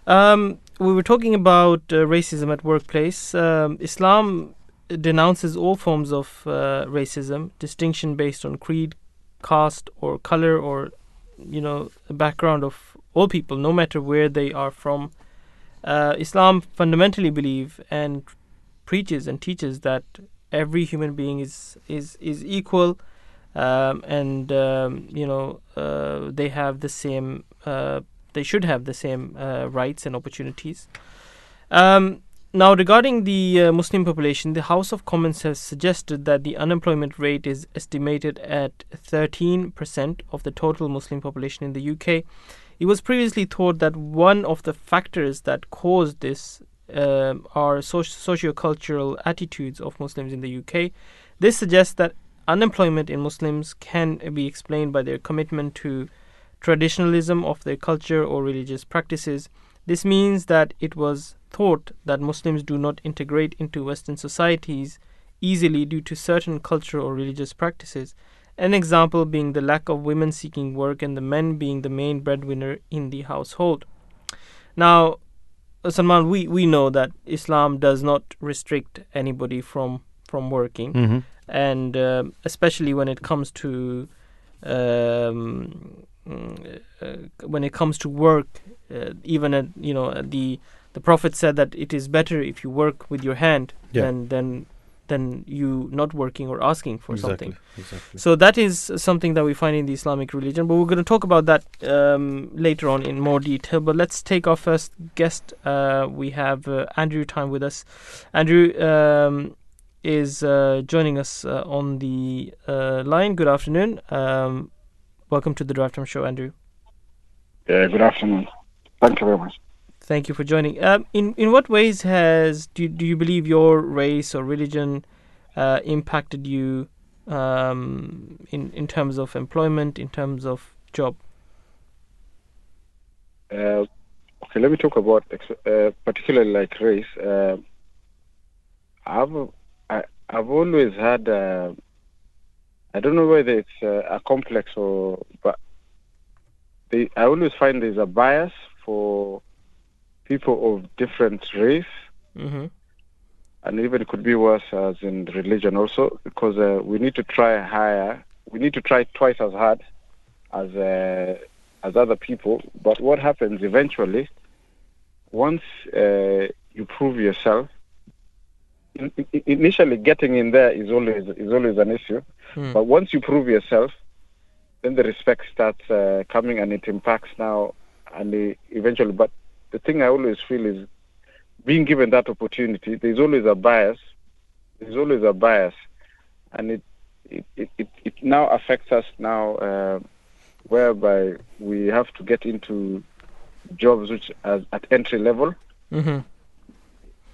Um, we were talking about uh, racism at workplace. Um, Islam denounces all forms of uh, racism, distinction based on creed, caste, or color, or you know, the background of all people, no matter where they are from. Uh, Islam fundamentally believes and preaches and teaches that every human being is is is equal, um, and um, you know uh, they have the same. Uh, they should have the same uh, rights and opportunities. Um, now, regarding the uh, Muslim population, the House of Commons has suggested that the unemployment rate is estimated at 13% of the total Muslim population in the UK. It was previously thought that one of the factors that caused this um, are soci- socio-cultural attitudes of Muslims in the UK. This suggests that unemployment in Muslims can be explained by their commitment to traditionalism of their culture or religious practices. This means that it was thought that Muslims do not integrate into Western societies easily due to certain cultural or religious practices. An example being the lack of women seeking work and the men being the main breadwinner in the household. Now, uh, Salman, we, we know that Islam does not restrict anybody from from working, Mm-hmm. and um especially when it comes to um, mm, uh, when it comes to work, uh, even at you know at the the Prophet said that it is better if you work with your hand Yeah. than than than you not working or asking for something. Exactly. Exactly. So that is something that we find in the Islamic religion, but we're going to talk about that um, later on in more detail. But let's take our first guest. Uh, we have uh, Andrew Time with us. Andrew um, is uh, joining us uh, on the uh, line. Good afternoon. Um, welcome to the Drive Time Show, Andrew. Yeah, good afternoon. Thank you very much. Thank you for joining. Um, in in what ways has do do you believe your race or religion uh, impacted you um, in in terms of employment, in terms of job? Uh, okay, let me talk about uh, particularly like race. Uh, I've I, I've always had uh, I don't know whether it's uh, a complex or but they, I always find there's a bias for people of different race Mm-hmm. and even it could be worse as in religion also because uh, we need to try higher we need to try twice as hard as uh, as other people but what happens eventually once uh, you prove yourself in, in- initially getting in there is always is always an issue Hmm. but once you prove yourself then the respect starts uh, coming and it impacts now and eventually but the thing i always feel is being given that opportunity, there's always a bias. There's always a bias, and it it, it, it, it now affects us now, uh, whereby we have to get into jobs which are at entry level Mm-hmm.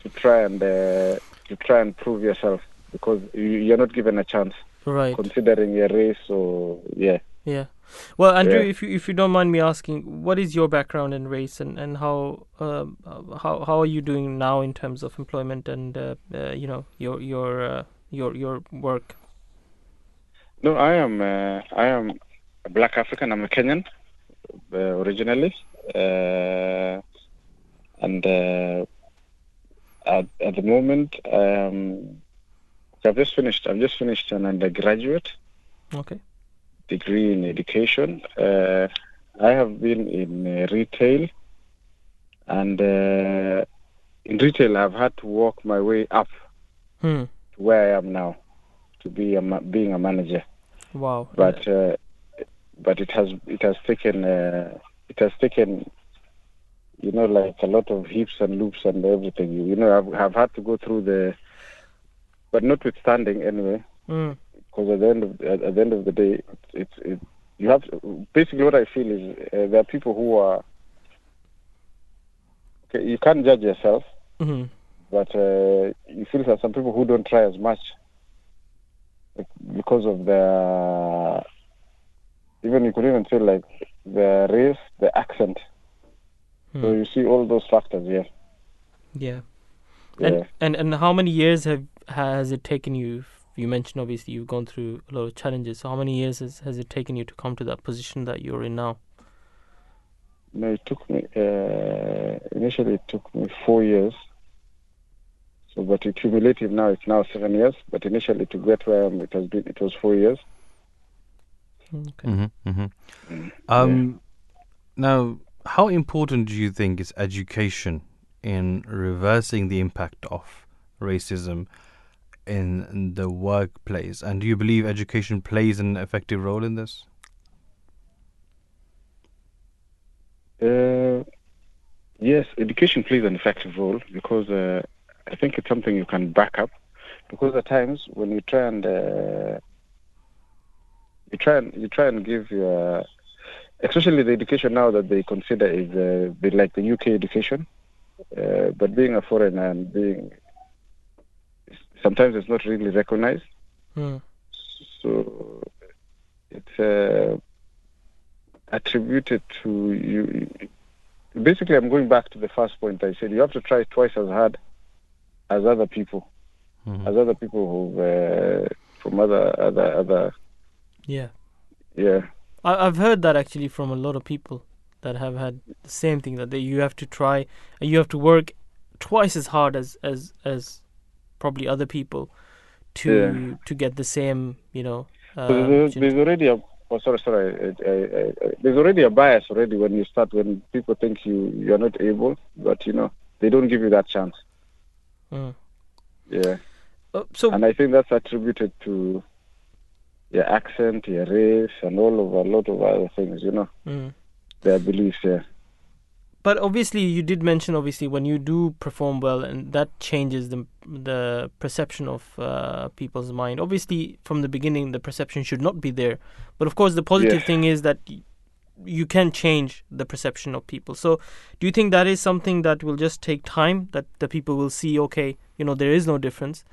to try and uh, to try and prove yourself because you, you're not given a chance Right. considering your race or yeah. Yeah. Well, Andrew, Yeah. if you if you don't mind me asking, what is your background in race and and how um, uh, how how are you doing now in terms of employment and uh, uh, you know your your uh, your your work? No, I am uh, I am a black African. I'm a Kenyan uh, originally, uh, and uh, at at the moment, um, I've just finished. I've just finished an undergraduate Okay. Degree in education. Uh, I have been in uh, retail, and uh, in retail, I've had to work my way up Hmm. to where I am now, to be a ma- being a manager. Wow. But uh, but it has it has taken uh, it has taken you know like a lot of hips and loops and everything. You, you know I've, I've had to go through the but notwithstanding anyway Mm. Because at the end of at, at the end of the day, it's it, you have to, basically what I feel is uh, there are people who are okay. You can't judge yourself, hmm but uh, you feel that some people who don't try as much because of the even you could even feel like the race, the accent. So Hmm. you see all those factors, yeah. Yeah. Yeah. And and and how many years have has it taken you? You mentioned obviously you've gone through a lot of challenges. So how many years has, has it taken you to come to that position that you're in now? No, it took me uh, initially it took me four years. So, but it cumulative now it's now seven years. But initially to get where I am, it has been it was four years. Okay. Mm-hmm, mm-hmm. Um, Now, how important do you think is education in reversing the impact of racism in the workplace? And do you believe education plays an effective role in this? Uh, yes, education plays an effective role because uh, I think it's something you can back up. Because at times when you try and uh, you try and you try and give your, especially the education now that they consider is uh, like the UK education, uh, but being a foreigner and being sometimes it's not really recognized. Hmm. So it's uh, attributed to you. Basically, I'm going back to the first point I said. You have to try twice as hard as other people, Mhm. as other people who uh, from other other other. Yeah. Yeah, I, I've heard that actually from a lot of people that have had the same thing that they, you have to try, you have to work twice as hard as as as probably other people to Yeah. to get the same, you know. Uh, there's, there's already a. Oh, sorry, sorry. I, I, I, I- there's already a bias already when you start when people think you you're not able, but you know they don't give you that chance. Mm. Yeah. Uh, so and I think that's attributed to your accent, your race, and all of a lot of other things. You know, Mm. their beliefs. Yeah, But obviously, you did mention obviously when you do perform well, and that changes the the perception of uh, people's mind. Obviously, from the beginning, the perception should not be there. But of course, the positive thing is that you can change the perception of people. So, do you think that is something that will just take time? That the people will see, okay, you know, there is no difference.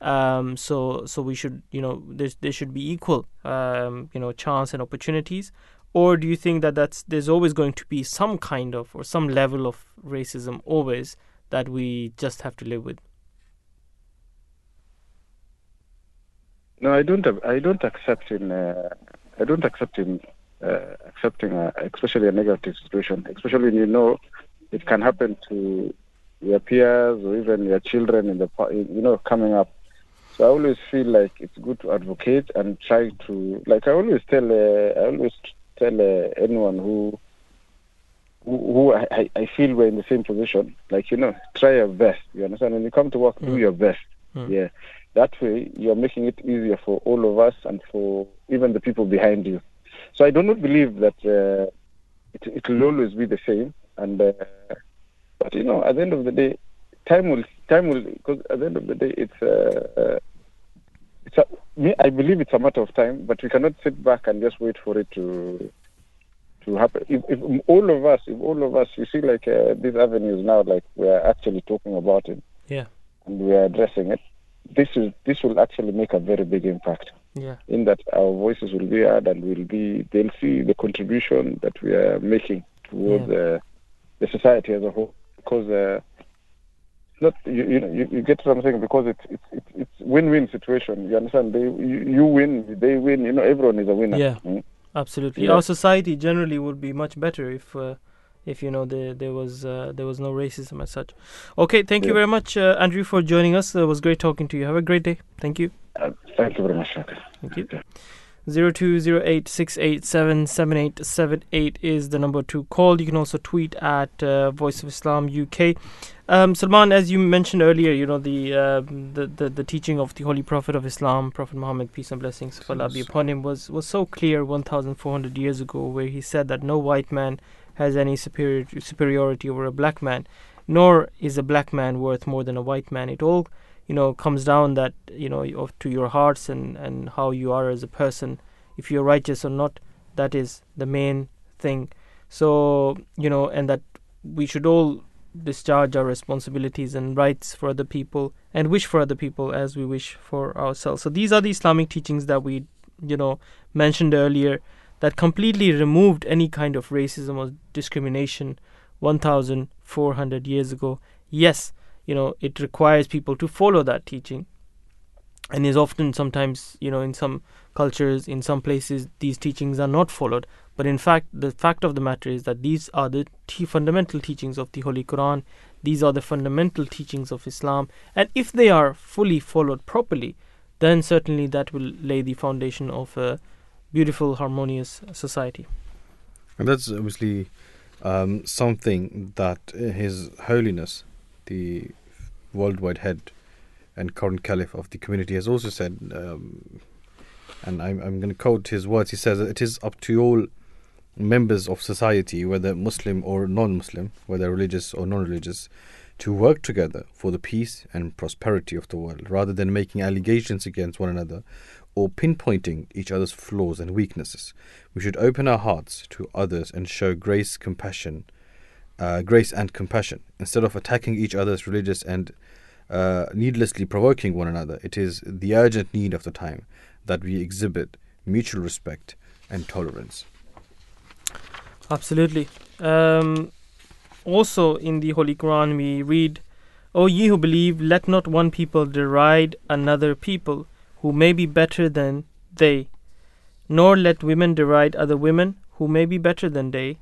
Um, so, so we should, you know, there there should be equal, um, you know, chance and opportunities or do you think that that's there's always going to be some kind of or some level of racism always that we just have to live with no, I don't. I don't accept in. Uh, I don't accept in uh, accepting, a, especially a negative situation, especially when you know it can happen to your peers or even your children in the you know coming up. So I always feel like it's good to advocate and try to like I always tell uh, I always tell uh, anyone who who, who I, I- feel we're in the same position like you know try your best you understand when you come to work do Mm. your best Mm. yeah that way you're making it easier for all of us and for even the people behind you. So I do not believe that uh, it it will always be the same. And uh, but you know at the end of the day time will time will because at the end of the day it's uh, uh, it's a, me I believe it's a matter of time but we cannot sit back and just wait for it to to happen. If, if all of us if all of us you see like uh, these avenues now like we're actually talking about it. Yeah. And we are addressing it this is this will actually make a very big impact. Yeah. In that our voices will be heard and will be they'll see the contribution that we are making towards uh, the society as a whole. Because uh, not you, you know you, you get what I'm saying? Because it's it's it's, it's win-win situation. You understand? They you, you win they win. You know everyone is a winner. Yeah. Mm. absolutely. Yeah. our society generally would be much better if uh, if you know there there was uh, there was no racism as such okay thank you very much uh, andrew for joining us it was great talking to you have a great day thank you Uh, thank you very much Shaka. Thank you. 0208687778 is the number to call. You can also tweet at uh, Voice of Islam UK. Um, Salman, as you mentioned earlier, you know the, uh, the the the teaching of the Holy Prophet of Islam, Prophet Muhammad, peace and blessings of Allah be upon him, was was so clear 1,400 years ago, where he said that no white man has any superior superiority over a black man, nor is a black man worth more than a white man. It all. You know comes down that you know of, to your hearts and and how you are as a person. If you're righteous or not that is the main thing. So you know and that we should all discharge our responsibilities and rights for other people and wish for other people as we wish for ourselves. So these are the islamic teachings that we you know mentioned earlier that completely removed any kind of racism or discrimination 1400 years ago. Yes you know it requires people to follow that teaching. And is often sometimes you know in some cultures in some places these teachings are not followed. But in fact the fact of the matter is that these are the t- fundamental teachings of the holy quran. These are the fundamental teachings of islam. And if they are fully followed properly then certainly that will lay the foundation of a beautiful harmonious society And that's obviously um, something that His Holiness, the worldwide head and current caliph of the community, has also said. Um, and I'm, I'm going to quote his words. He says, It is up to all members of society, whether Muslim or non Muslim, whether religious or non religious, to work together for the peace and prosperity of the world, rather than making allegations against one another or pinpointing each other's flaws and weaknesses. We should open our hearts to others and show grace, compassion, uh, grace and compassion instead of attacking each other's religious and uh, needlessly provoking one another. It is the urgent need of the time that we exhibit mutual respect and tolerance. Absolutely. Um, also, in the Holy Quran, we read, O ye who believe, let not one people deride another people who may be better than they, nor let women deride other women who may be better than they,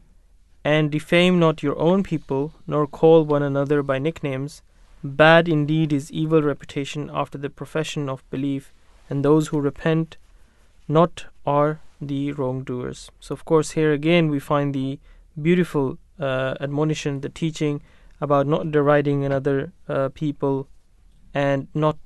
and defame not your own people, nor call one another by nicknames. Bad indeed is evil reputation after the profession of belief, and those who repent not are the wrongdoers. So, of course, here again we find the beautiful uh, admonition, the teaching about not deriding another uh, people and not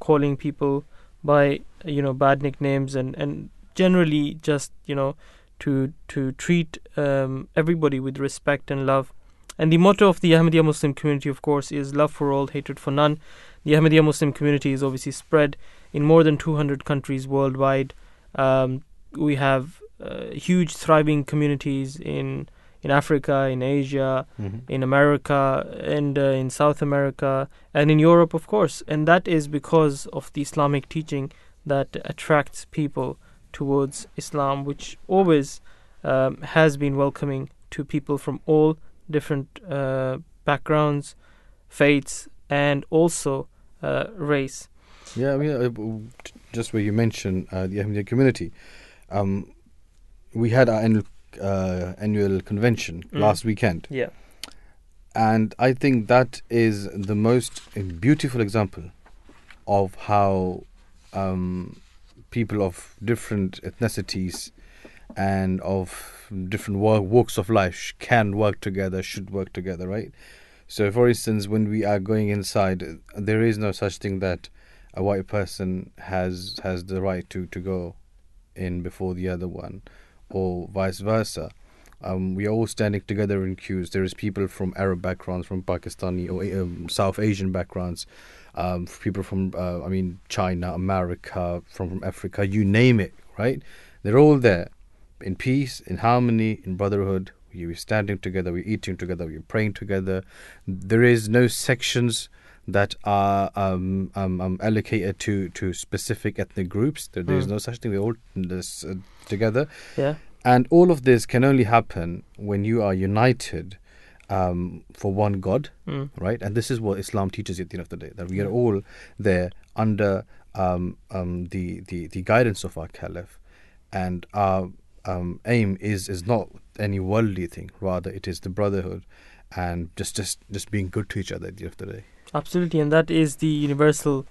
calling people by you know bad nicknames and and generally just you know to to treat um, everybody with respect and love. And the motto of the Ahmadiyya Muslim community, of course, is love for all, hatred for none. The Ahmadiyya Muslim community is obviously spread in more than 200 countries worldwide. Um, we have uh, huge thriving communities in in Africa, in Asia, in America, and uh, in South America, and in Europe, of course. And that is because of the Islamic teaching that attracts people towards Islam, which always um, has been welcoming to people from all different uh, backgrounds, faiths, and also uh, race. Yeah, I mean, uh, just where you mentioned uh, the Ahmadiyya community, um, we had our annual, uh, annual convention Mm. last weekend, Yeah. and I think that is the most beautiful example of how um, people of different ethnicities and of different wa- walks of life sh- can work together, should work together, right? So, for instance, when we are going inside, there is no such thing that a white person has has the right to, to go in before the other one, or vice versa. Um, we are all standing together in queues. There is people from Arab backgrounds, from Pakistani or um, South Asian backgrounds, um, people from uh, I mean China, America, from from Africa, you name it, right? They're all there, in peace, in harmony, in brotherhood. We're standing together, we're eating together, we're praying together. There is no sections that are um, um, um, allocated to, to specific ethnic groups. There, there's Mm. no such thing. We're all this, uh, together. Yeah. And all of this can only happen when you are united um, for one God, Mm. right? And this is what Islam teaches you at the end of the day that we are all there under um, um, the, the, the guidance of our Caliph. And our um, aim is, is not any worldly thing, rather, it is the brotherhood and just, just, just being good to each other at the end of the day. Absolutely, and that is the universal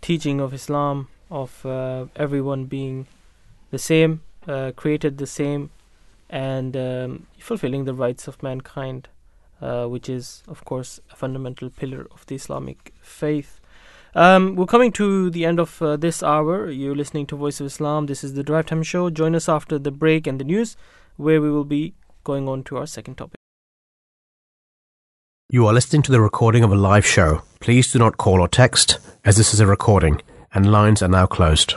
teaching of Islam of uh, everyone being the same, uh, created the same, and um, fulfilling the rights of mankind, uh, which is, of course, a fundamental pillar of the Islamic faith. Um, we're coming to the end of uh, this hour. You're listening to Voice of Islam. This is the Drive Time Show. Join us after the break and the news, where we will be going on to our second topic. You are listening to the recording of a live show. Please do not call or text, as this is a recording, and lines are now closed.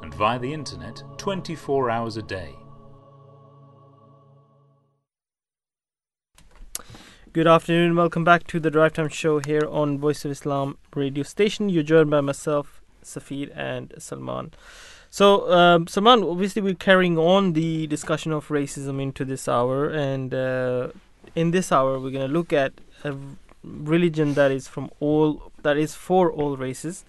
and via the internet 24 hours a day. Good afternoon. Welcome back to the Drive Time Show here on Voice of Islam radio station. You're joined by myself, Safir, and Salman. So, um, Salman, obviously, we're carrying on the discussion of racism into this hour, and uh, in this hour, we're going to look at a religion that is from all that is for all races,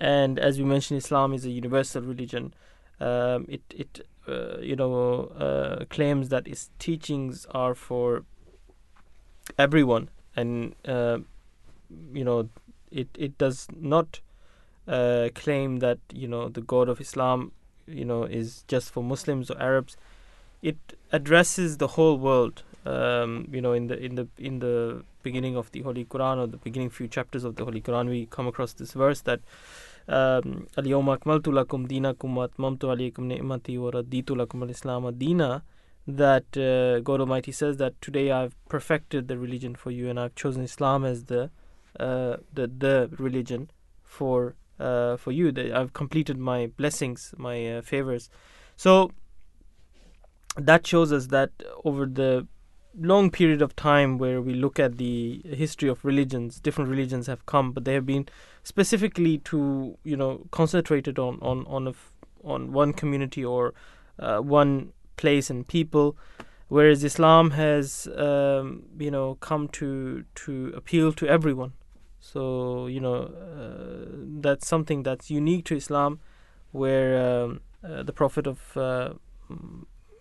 and as we mentioned, Islam is a universal religion. Um, it it uh, you know uh, claims that its teachings are for everyone. And uh, you know it it does not uh, claim that you know the god of islam you know is just for muslims or arabs. It addresses the whole world um, you know in the in the in the beginning of the holy quran or the beginning few chapters of the holy quran. We come across this verse that اليوم أكملت لكم دينكم وأتممت عليكم نعمتي ورضيت لكم الإسلام دينا that uh, God Almighty says that today I've perfected the religion for you and I've chosen Islam as the uh, the the religion for uh, for you. That I've completed my blessings, my uh, favors. So that shows us that over the long period of time where we look at the history of religions, different religions have come, but they have been specifically to you know concentrated on on on a f- on one community or uh, one place and people, whereas Islam has um, you know come to to appeal to everyone. So you know uh, that's something that's unique to Islam, where um, uh, the Prophet of uh,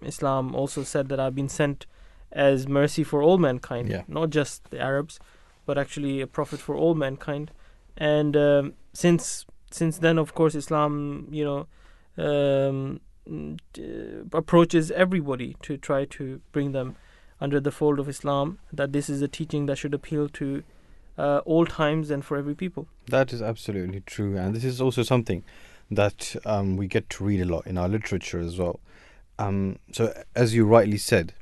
Islam also said that I've been sent as mercy for all mankind, Yeah. not just the Arabs, but actually a prophet for all mankind. And um, since since then, of course, Islam you know um, approaches everybody to try to bring them under the fold of Islam. That this is a teaching that should appeal to uh, all times and for every people. That is absolutely true, and this is also something that um, we get to read a lot in our literature as well. Um, so, as you rightly said,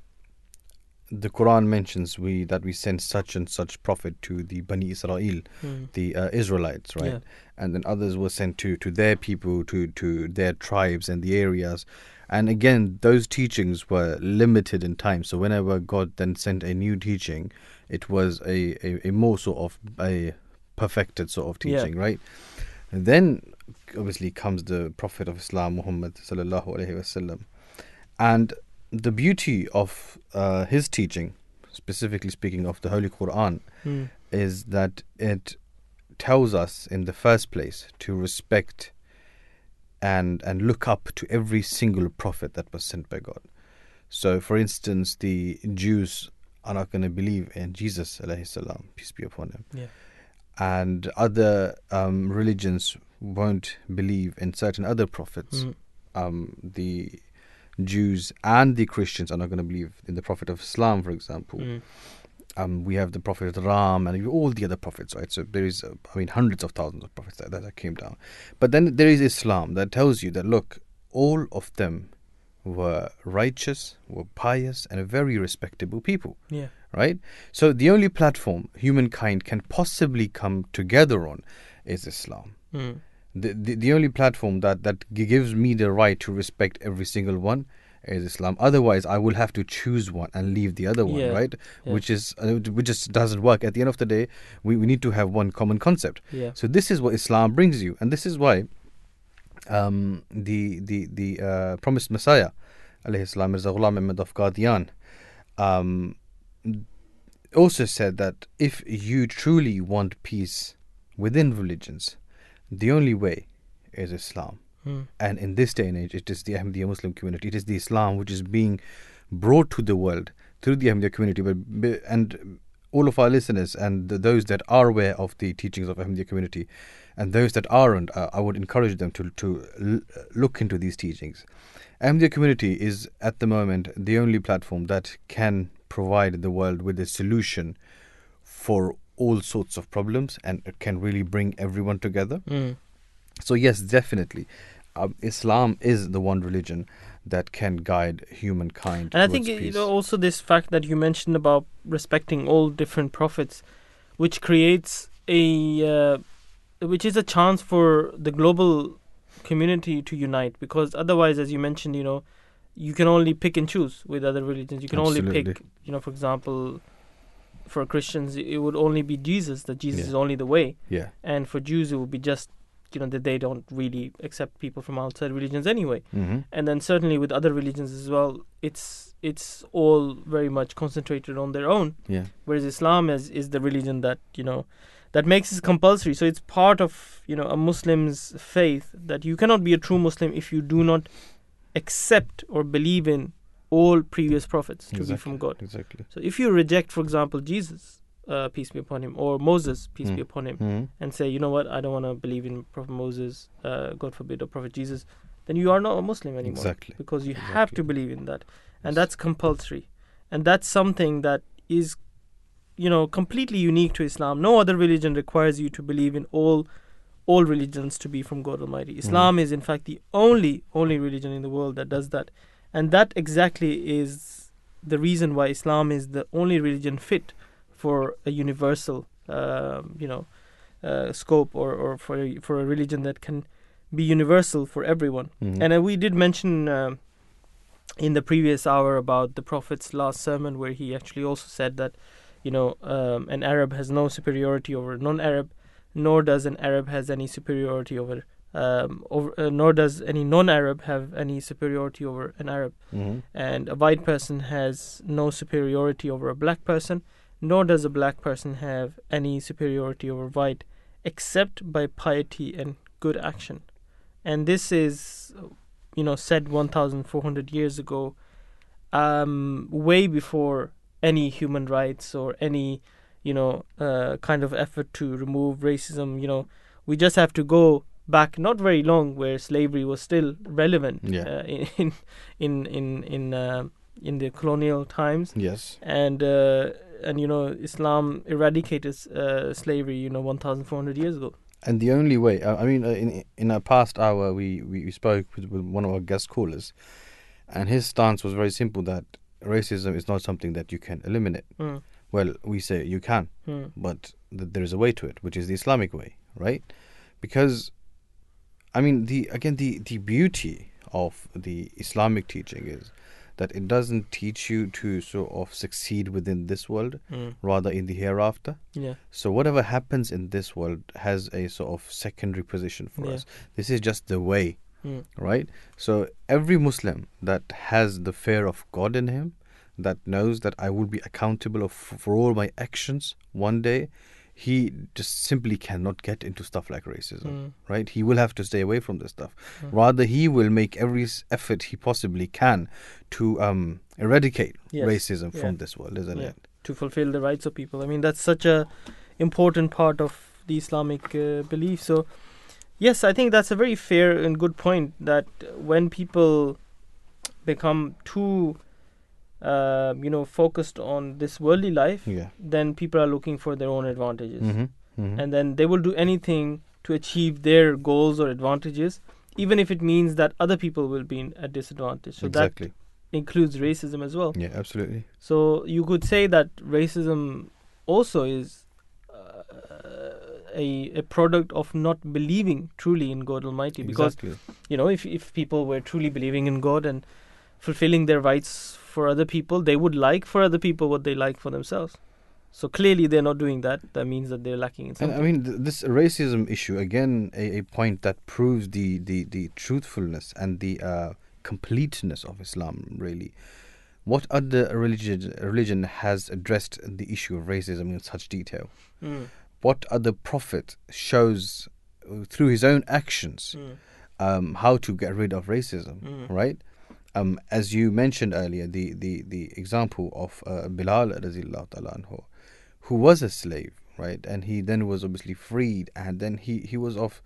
the Quran mentions we that we sent such and such prophet to the Bani Israel, Mm. the uh, Israelites, right? Yeah. And then others were sent to to their people, to to their tribes and the areas. And again, those teachings were limited in time. So whenever God then sent a new teaching, it was a, a, a more sort of a perfected sort of Yeah. teaching, right? And then obviously comes the Prophet of Islam, Muhammad sallallahu alaihi wasallam, and the beauty of uh, his teaching, specifically speaking of the Holy Quran, Mm. is that it tells us in the first place to respect and and look up to every single prophet that was sent by God. So, for instance, the Jews are not going to believe in Jesus, salam, peace be upon him, Yeah. and other um, religions won't believe in certain other prophets. Mm. Um, the Jews and the Christians are not going to believe in the Prophet of Islam, for example Mm. um, we have the Prophet Ram and all the other prophets, right? So there is, uh, I mean, hundreds of thousands of prophets that, that came down. But then there is Islam that tells you that, look, all of them were righteous, were pious, and very respectable people, Yeah. right? So the only platform humankind can possibly come together on is Islam. Mm. The, the, the only platform that, that gives me the right to respect every single one is Islam. Otherwise, I will have to choose one and leave the other one, Yeah, right? yeah. Which is uh, which just doesn't work. At the end of the day, we, we need to have one common concept. Yeah. So this is what Islam brings you, and this is why um, the the the uh, promised Messiah, alayhi salam, Mirza Ghulam Ahmad of Qadian, um, also said that if you truly want peace within religions, the only way is Islam. Mm. And in this day and age, it is the Ahmadiyya Muslim community. It is the Islam which is being brought to the world through the Ahmadiyya community. But and all of our listeners and th- those that are aware of the teachings of Ahmadiyya community, and those that aren't, uh, I would encourage them to to l- look into these teachings. Ahmadiyya community is at the moment the only platform that can provide the world with a solution for all sorts of problems, and it can really bring everyone together. Mm. So yes, definitely, um, Islam is the one religion that can guide humankind. And I think towards you know also this fact that you mentioned about respecting all different prophets, which creates a uh, which is a chance for the global community to unite because otherwise, as you mentioned, you know, you can only pick and choose with other religions. You can only pick, you know, for example, for Christians it would only be Jesus that Jesus Yeah. is only the way, yeah, and for Jews it would be just you know that they don't really accept people from outside religions anyway. Hmm and then certainly with other religions as well it's it's all very much concentrated on their own. Yeah, whereas islam is is the religion that you know that makes it compulsory. So it's part of you know a muslim's faith that you cannot be a true muslim if you do not accept or believe in all previous prophets to be from god exactly. so if you reject for example jesus uh, peace be upon him or moses peace be Mm. upon him hmm and say, you know what, I don't want to believe in Prophet Moses, uh, God forbid, or Prophet Jesus, then you are not a Muslim anymore. Exactly. Because you have to believe in that. And Yes. that's compulsory. And that's something that is, you know, completely unique to Islam. No other religion requires you to believe in all all religions to be from God Almighty. Islam is in fact the only only religion in the world that does that. And that exactly is the reason why Islam is the only religion fit for a universal, um, you know, uh, scope or, or for a, for a religion that can be universal for everyone. Mhm. And uh, we did mention um, in the previous hour about the Prophet's last sermon, where he actually also said that, you know, um, an Arab has no superiority over a non-Arab, nor does an Arab has any superiority over, um, over uh, nor does any non-Arab have any superiority over an Arab Mhm. and a white person has no superiority over a black person, nor does a black person have any superiority over white, except by piety and good action. And this is, you know, said 1,400 years ago, um, way before any human rights or any, you know, uh, kind of effort to remove racism. You know, we just have to go back not very long where slavery was still relevant Yeah. uh, in in in in uh, in the colonial times Yes. and uh, and you know Islam eradicated uh, slavery you know 1400 years ago And the only way, I mean, uh, in in our past hour, we, we, we spoke with, with one of our guest callers, and his stance was very simple that racism is not something that you can eliminate. Mm. Well, we say you can, Mm. but th- there is a way to it, which is the Islamic way, right? Because, I mean, the again the the beauty of the Islamic teaching is that it doesn't teach you to sort of succeed within this world, Mm. rather in the hereafter. Yeah. So whatever happens in this world has a sort of secondary position for Yeah. us. This is just the way, Mm. right? So every Muslim that has the fear of God in him, that knows that I will be accountable of, for all my actions one day, he just simply cannot get into stuff like racism, Mm. right? He will have to stay away from this stuff. Rather, he will make every effort he possibly can to um, eradicate Yes. racism Yeah. from this world, isn't Yeah. it? to fulfill the rights of people. I mean, that's such a important part of the Islamic uh, belief. So, yes, I think that's a very fair and good point. That when people become too, uh, you know, focused on this worldly life, Yeah. then people are looking for their own advantages, Mm-hmm. Mm-hmm. and then they will do anything to achieve their goals or advantages, even if it means that other people will be in a disadvantage. So exactly. that includes racism as well. Yeah, absolutely. So you could say that racism also is uh, a a product of not believing truly in God Almighty. Because exactly. you know, if if people were truly believing in God and fulfilling their rights for other people, they would like for other people what they like for themselves. So clearly, they're not doing that. That means that they're lacking in And. I mean, th- this racism issue again, a, a point that proves the, the, the truthfulness and the uh, completeness of Islam. Really, what other religion religion has addressed the issue of racism in such detail? Mm, What other prophet shows uh, through his own actions mm, um, how to get rid of racism? Mm. Right. Um, as you mentioned earlier, the, the, the example of uh, Bilal anhu, who was a slave, right? And he then was obviously freed, and then he, he was of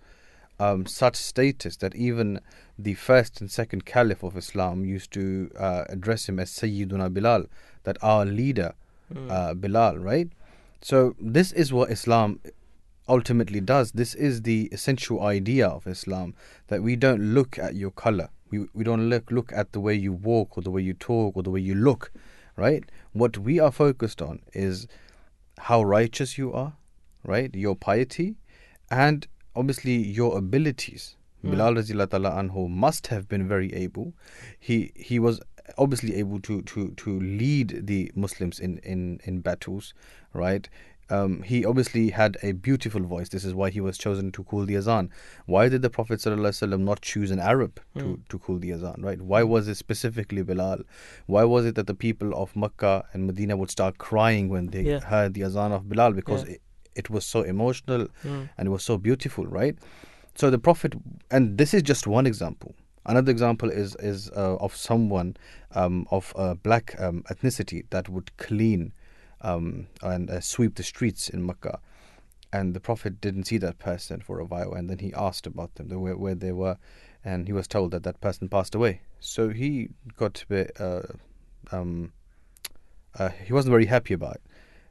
um, such status that even the first and second caliph of Islam used to uh, address him as Sayyiduna Bilal, that our leader, mm, uh, Bilal, right? So this is what Islam ultimately does. This is the essential idea of Islam that we don't look at your color. We we don't look look at the way you walk or the way you talk or the way you look, right? What we are focused on is how righteous you are, right? Your piety, and obviously your abilities. Mm. Bilal Ta'ala anhu must have been very able. He he was obviously able to to to lead the Muslims in in in battles, right? Um, he obviously had a beautiful voice. This is why he was chosen to call the azan. Why did the Prophet ﷺ not choose an Arab to, Mm. to call the azan, right? Why was it specifically Bilal? Why was it that the people of Mecca and Medina would start crying when they Yeah. heard the azan of Bilal? Because Yeah. it, it was so emotional mm, and it was so beautiful, right? So the Prophet, and this is just one example. Another example is is uh, of someone um, of uh, black um, ethnicity that would clean um, and uh, sweep the streets in Mecca, and the Prophet didn't see that person for a while, and then he asked about them, the- where, where they were, and he was told that that person passed away. So he got a bit, uh, um, uh, he wasn't very happy about it,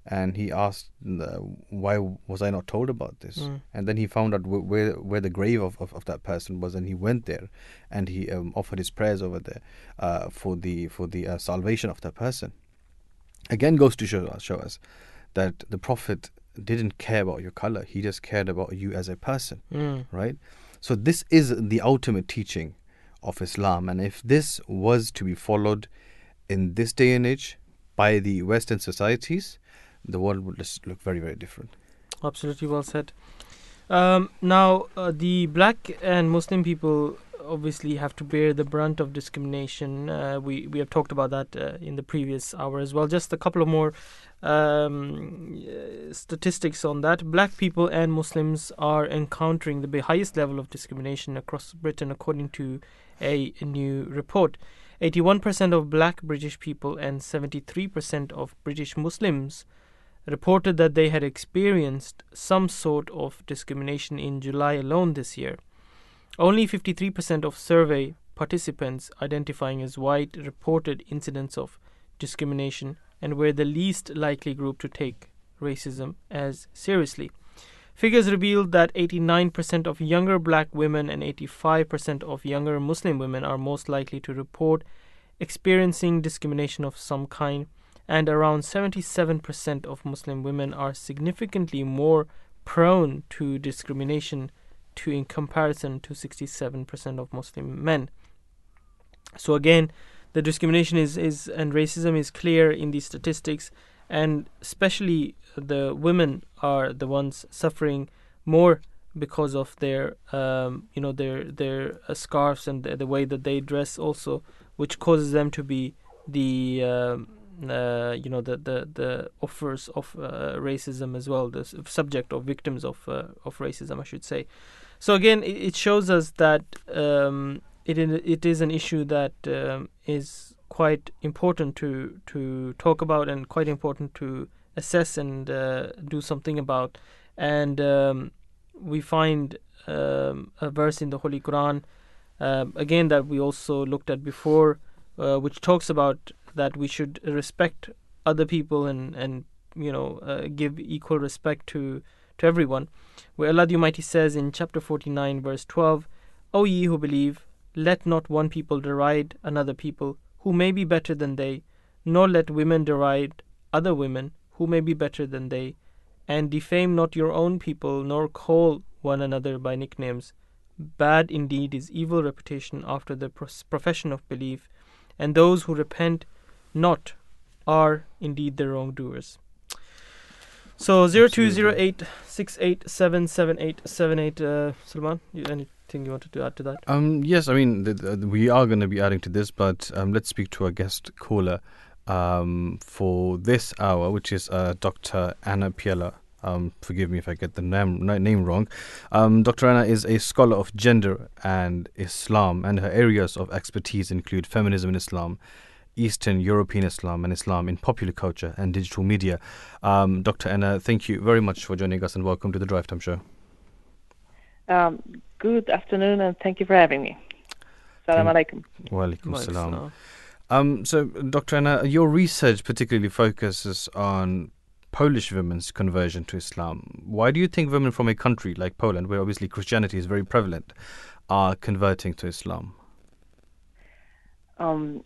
and he asked, uh, "Why was I not told about this?" Mm. And then he found out wh- where where the grave of, of, of that person was, and he went there, and he um, offered his prayers over there uh, for the for the uh, salvation of that person. Again, goes to show us, show us that the Prophet didn't care about your color; he just cared about you as a person mm, right? So this is the ultimate teaching of Islam, and if this was to be followed in this day and age by the Western societies, the world would just look very, very different. Absolutely well said. Um, now, uh, the black and Muslim people obviously have to bear the brunt of discrimination. Uh, we we have talked about that uh, in the previous hour as well. Just a couple of more um, uh, statistics on that. Black people and Muslims are encountering the highest level of discrimination across Britain, according to a new report. 81% of black British people and 73% of British Muslims reported that they had experienced some sort of discrimination in July alone this year. Only 53% of survey participants identifying as white reported incidents of discrimination and were the least likely group to take racism as seriously. Figures revealed that 89% of younger black women and 85% of younger Muslim women are most likely to report experiencing discrimination of some kind, and around 77% of Muslim women are significantly more prone to discrimination to in comparison to 67% of Muslim men. So again, the discrimination is, is and racism is clear in these statistics, and especially the women are the ones suffering more because of their um, you know their their uh, scarves and the, the, way that they dress also, which causes them to be the um, uh, you know the the the offers of uh, racism as well, the subject of victims of uh, of racism, I should say. So again, it, shows us that um, it it is an issue that um, is quite important to to talk about and quite important to assess and uh, do something about. And um, we find um, a verse in the Holy Quran, uh, again that we also looked at before, uh, which talks about that we should respect other people and and you know uh, give equal respect to to everyone. Where Allah the Almighty says in chapter 49, verse 12, O ye who believe, let not one people deride another people who may be better than they, nor let women deride other women who may be better than they, and defame not your own people, nor call one another by nicknames. Bad indeed is evil reputation after the profession of belief, and those who repent not are indeed the wrongdoers. So zero two zero eight six eight seven seven eight seven eight. Uh, Salman, you, anything you wanted to add to that? Um, yes, I mean th- th- we are going to be adding to this, but um, let's speak to our guest caller um, for this hour, which is uh, Dr. Anna Piela. Um, forgive me if I get the name, name wrong. Um, Dr. Anna is a scholar of gender and Islam, and her areas of expertise include feminism in Islam, Eastern European Islam and Islam in popular culture and digital media. Um, Dr. Anna, thank you very much for joining us and welcome to the Drive Time Show. Um, good afternoon and thank you for having me. Salam alaikum. Wa alaikum salam. Um, so, Dr. Anna, your research particularly focuses on Polish women's conversion to Islam. Why do you think women from a country like Poland, where obviously Christianity is very prevalent, are converting to Islam? Um,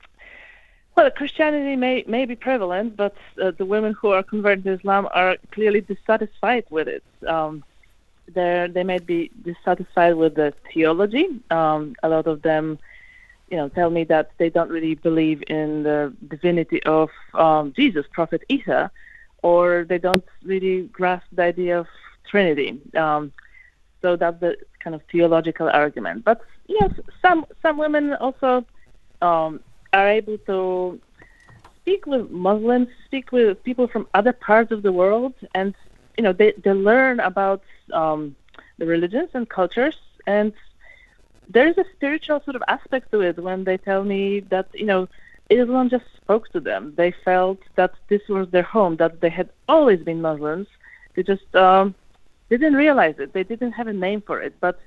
well, Christianity may may be prevalent, but uh, the women who are converted to Islam are clearly dissatisfied with it. Um, they may be dissatisfied with the theology. Um, a lot of them, you know, tell me that they don't really believe in the divinity of um, Jesus, Prophet Isa, or they don't really grasp the idea of Trinity. Um, so that's the kind of theological argument. But yes, some some women also um, are able to speak with Muslims, speak with people from other parts of the world, and you know they they learn about um, the religions and cultures, and there is a spiritual sort of aspect to it when they tell me that you know Islam just spoke to them. They felt that this was their home, that they had always been Muslims. They just um, they didn't realize it. They didn't have a name for it, but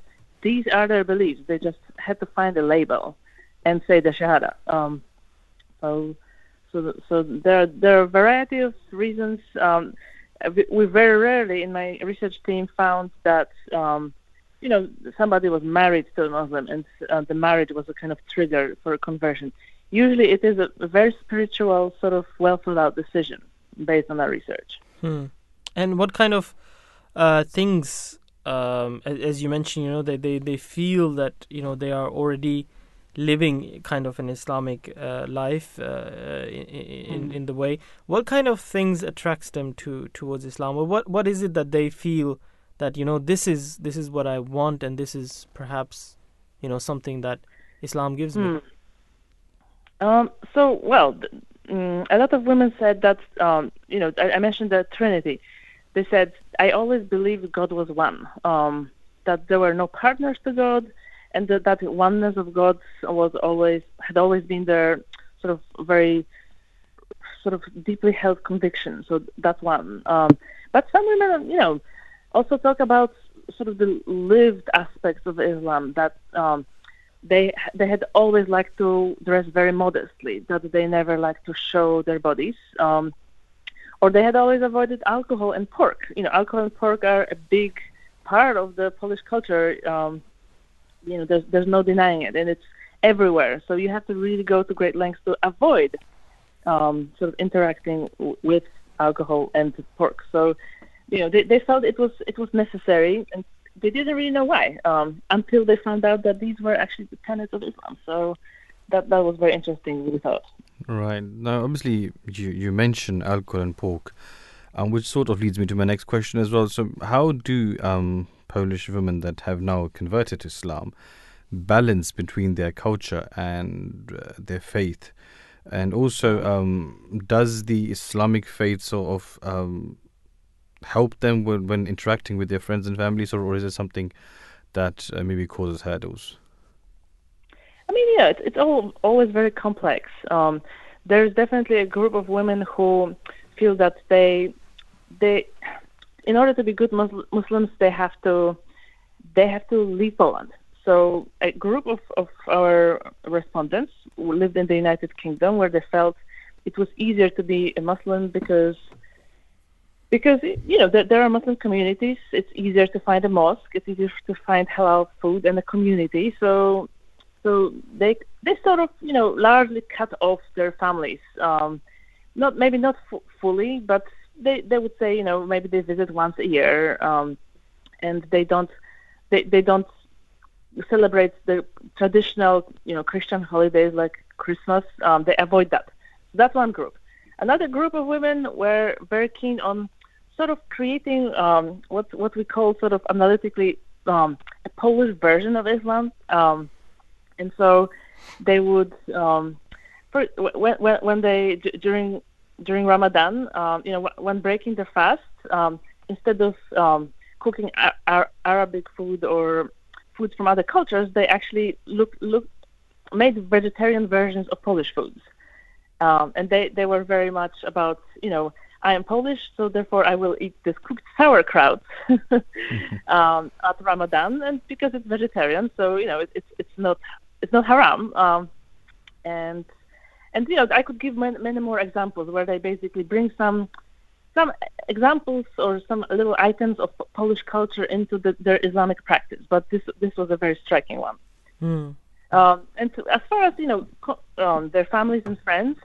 these are their beliefs. They just had to find a label and say the Shahada. Um, so, so, so there, there are a variety of reasons. Um, we very rarely in my research team found that, um, you know, somebody was married to a Muslim and uh, the marriage was a kind of trigger for a conversion. Usually, it is a, a very spiritual, sort of well thought out decision based on our research. Hmm. And what kind of uh, things, um, as, as, you mentioned, you know, they, they, they feel that you know they are already living kind of an Islamic uh, life uh, in, in, in the way. What kind of things attracts them to towards Islam? Or what what is it that they feel that you know this is this is what I want and this is perhaps you know something that Islam gives me. Hmm. Um, so well, um, a lot of women said that um, you know I, I, mentioned the Trinity. They said I always believed God was one. Um, that there were no partners to God and that, that oneness of God was always had always been their sort of very sort of deeply held conviction. So that's one. Um, but some women, you know, also talk about sort of the lived aspects of Islam that um, they they had always liked to dress very modestly, that they never liked to show their bodies. Um, or they had always avoided alcohol and pork. You know, alcohol and pork are a big part of the Polish culture. Um, you know, there's there's no denying it, and it's everywhere. So you have to really go to great lengths to avoid um, sort of interacting w- with alcohol and pork. So you know they, they felt it was it was necessary and they didn't really know why um, until they found out that these were actually the tenets of Islam. So that that was very interesting. We thought. Right. Now, obviously, you, you mentioned alcohol and pork, um, which sort of leads me to my next question as well. So, how do um, Polish women that have now converted to Islam balance between their culture and uh, their faith? And also, um, does the Islamic faith sort of um, help them when, when interacting with their friends and families, or, or is it something that uh, maybe causes hurdles? I mean, yeah, it's, it's all always very complex. Um, there's definitely a group of women who feel that they they in order to be good Muslims they have to they have to leave Poland. So a group of, of our respondents lived in the United Kingdom where they felt it was easier to be a Muslim because because you know there, are Muslim communities. It's easier to find a mosque. It's easier to find halal food and a community. So so they they sort of you know largely cut off their families. Um, not maybe not f- fully, but they they would say you know maybe they visit once a year, um, and they don't they they don't celebrate the traditional you know Christian holidays like Christmas. Um, they avoid that. So that's one group. Another group of women were very keen on sort of creating um, what what we call sort of analytically um, a Polish version of Islam. Um, and so they would um, for, when, when when they during during Ramadan, um, you know, when breaking the fast, um, instead of um, cooking a- a- Arabic food or food from other cultures, they actually look look made vegetarian versions of Polish foods, um, and they they were very much about you know. I am Polish, so therefore I will eat this cooked sauerkraut um, at Ramadan, and because it's vegetarian, so you know it, it's it's not it's not haram. Um, and and you know I could give many, many more examples where they basically bring some some examples or some little items of Polish culture into the, their Islamic practice. But this this was a very striking one. Hmm. Um, and to, as far as you know, co- um, their families and friends,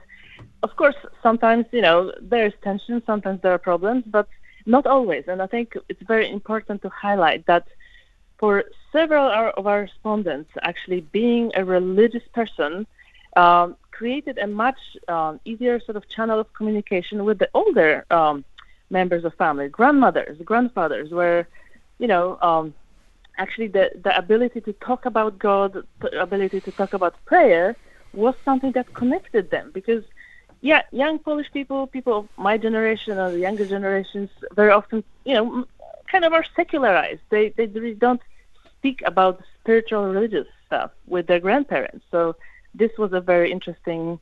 of course, sometimes you know there is tension, sometimes there are problems, but not always. And I think it's very important to highlight that for several of our respondents, actually being a religious person um, created a much um, easier sort of channel of communication with the older um, members of family, grandmothers, grandfathers, where you know um, actually the the ability to talk about God, the ability to talk about prayer, was something that connected them because. Yeah, young Polish people, people of my generation or the younger generations, very often, you know, kind of are secularized. They they really don't speak about spiritual religious stuff with their grandparents. So this was a very interesting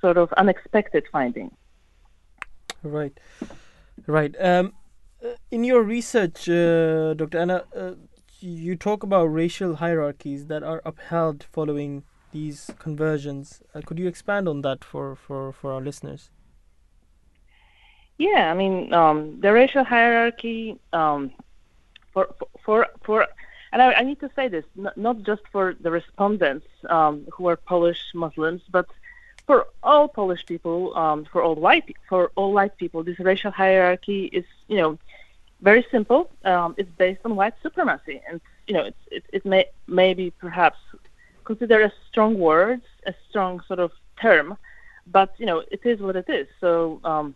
sort of unexpected finding. Right, right. Um, uh, in your research, uh, Dr. Anna, uh, you talk about racial hierarchies that are upheld following these conversions. Uh, could you expand on that for, for, for our listeners? Yeah, I mean um, the racial hierarchy um, for for for, and I, I need to say this not, not just for the respondents um, who are Polish Muslims, but for all Polish people, um, for all white for all white people, this racial hierarchy is you know very simple. Um, it's based on white supremacy, and you know it's, it it may maybe perhaps considered a strong word, a strong sort of term, but you know it is what it is. So um,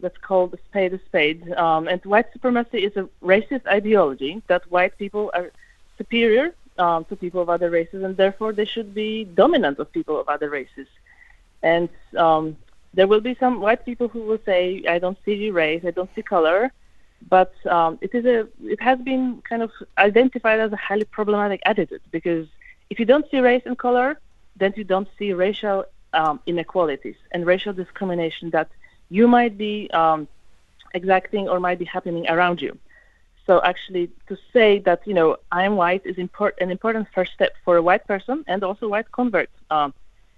let's call the spade a spade. Um, and white supremacy is a racist ideology that white people are superior um, to people of other races, and therefore they should be dominant of people of other races. And um, there will be some white people who will say, "I don't see race, I don't see color," but um, it is a it has been kind of identified as a highly problematic attitude because if you don't see race and color, then you don't see racial um, inequalities and racial discrimination that you might be um, exacting or might be happening around you. So actually, to say that you know I am white is import- an important first step for a white person and also white convert um,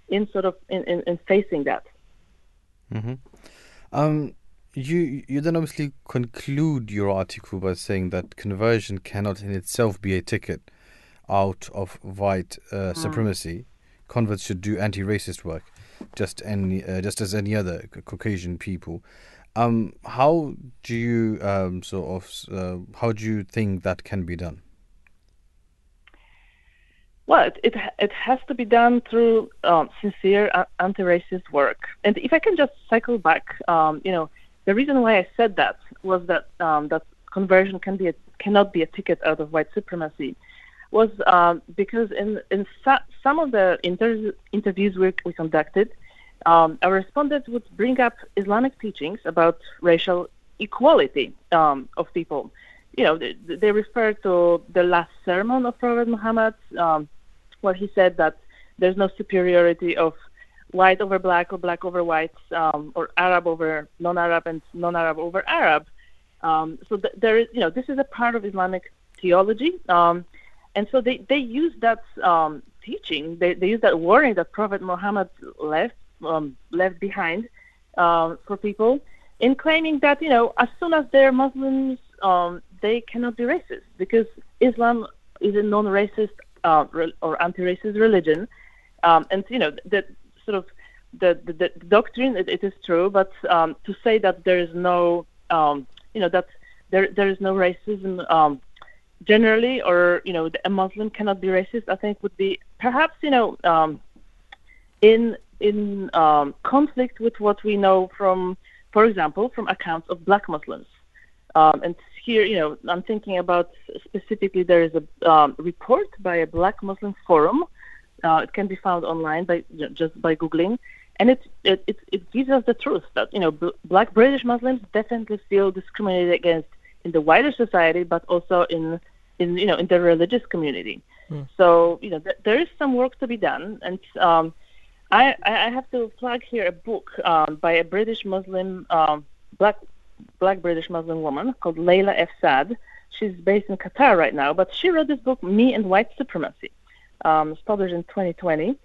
in sort of in, in, in facing that. hmm Um, you you then obviously conclude your article by saying that conversion cannot in itself be a ticket out of white uh, supremacy. converts should do anti-racist work, just any, uh, just as any other Caucasian people. Um, how do you um, sort of uh, how do you think that can be done? Well, it, it it has to be done through um, sincere uh, anti-racist work. And if I can just cycle back, um, you know, the reason why I said that was that um, that conversion can be a, cannot be a ticket out of white supremacy, was um, because in in some of the inter- interviews we, we conducted, um, our respondents would bring up Islamic teachings about racial equality um, of people. You know, they, they refer to the last sermon of Prophet Muhammad, um, where he said that there's no superiority of white over black or black over white um, or Arab over non-Arab and non-Arab over Arab. Um, so th- there is, you know, this is a part of Islamic theology, um, and so they they use that teaching, they they use that warning that Prophet Muhammad left um, left behind um, for people in claiming that you know as soon as they're Muslims, um, they cannot be racist because Islam is a non-racist uh, re- or anti-racist religion, um, and you know that sort of the, the, the doctrine it, it is true, but um, to say that there is no um, you know that there there is no racism um, generally, or you know a Muslim cannot be racist, I think would be perhaps you know um, in in um, conflict with what we know from, for example, from accounts of Black Muslims. Um, and here, you know, I'm thinking about specifically there is a um, report by a Black Muslim forum. Uh, it can be found online by you know, just by googling, and it, it it it gives us the truth that you know b- Black British Muslims definitely feel discriminated against in the wider society, but also in in you know in the religious community. So you know th- there is some work to be done, and um, I, I have to plug here a book um, by a British Muslim, um, black black British Muslim woman called Layla F. Saad. She's based in Qatar right now, but she wrote this book, Me and White Supremacy. Um, it's published in 2020,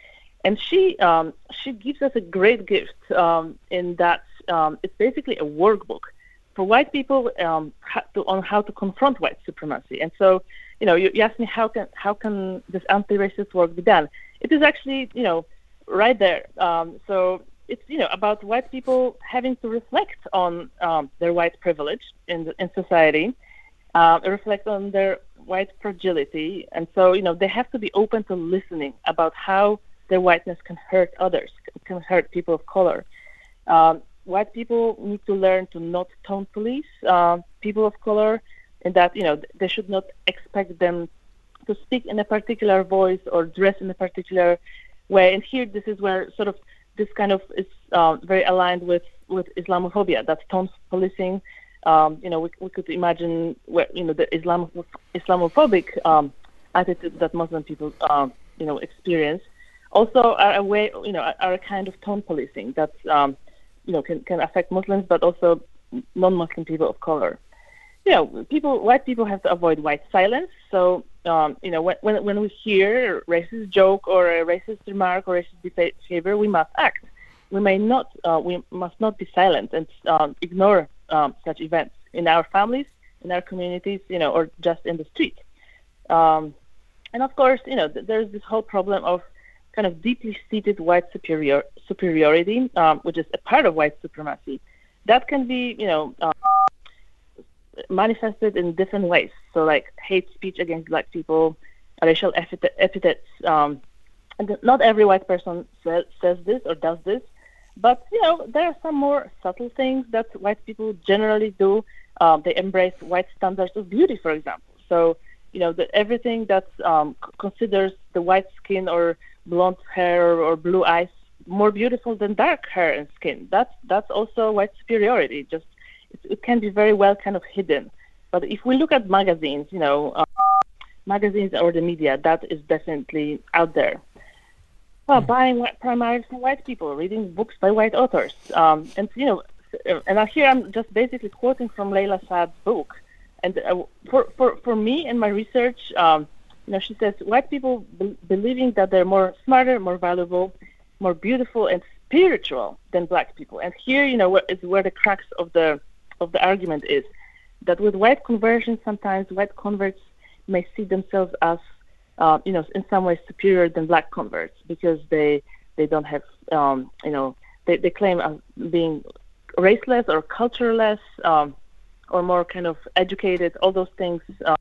and she um, she gives us a great gift um, in that um, it's basically a workbook for white people to, on how to confront white supremacy. And so, you know, you, you me how can how can this anti-racist work be done? It is actually, you know, right there. Um, so it's you know about white people having to reflect on um, their white privilege in in society, uh, reflect on their white fragility, and so you know they have to be open to listening about how their whiteness can hurt others, can hurt people of color. Um, white people need to learn to not tone police uh, people of color, and that you know they should not expect them to speak in a particular voice or dress in a particular way. And here, this is where sort of this kind of is uh, very aligned with with Islamophobia. That's tone policing. Um, you know, we, we could imagine where you know the Islam Islamophobic um, attitude that Muslim people um, you know experience. Also, are a way you know are a kind of tone policing that um, you know can can affect Muslims, but also non-Muslim people of color. You know, people white people have to avoid white silence. So um, you know, when, when when we hear a racist joke or a racist remark or racist behavior, we must act. We may not, uh, we must not be silent and um, ignore um, such events in our families, in our communities, you know, or just in the street. Um, and of course, you know, th- there's this whole problem of kind of deeply seated white superior superiority, um, which is a part of white supremacy. That can be, you know, uh, manifested in different ways. So, like hate speech against black people, racial epithets. Um, and not every white person sa- says this or does this, but you know there are some more subtle things that white people generally do. Um, they embrace white standards of beauty, for example. So, you know, that everything that um, c- considers the white skin or blonde hair or, or blue eyes more beautiful than dark hair and skin. That's that's also white superiority. Just it, can be very well kind of hidden. But if we look at magazines, you know, uh, magazines or the media, that is definitely out there. Well, buying whi- primarily from white people, reading books by white authors, um, and you know, and here I'm just basically quoting from Layla Saad's book. And uh, for, for for me and my research, um, you know, she says white people be- believing that they're more smarter, more valuable, more beautiful and spiritual than black people. And here, you know, is where the cracks of the of the argument is that with white conversion, sometimes white converts may see themselves as uh, you know, in some ways superior than black converts because they they don't have, um, you know, they, they claim as being raceless or cultureless um, or more kind of educated. All those things, um,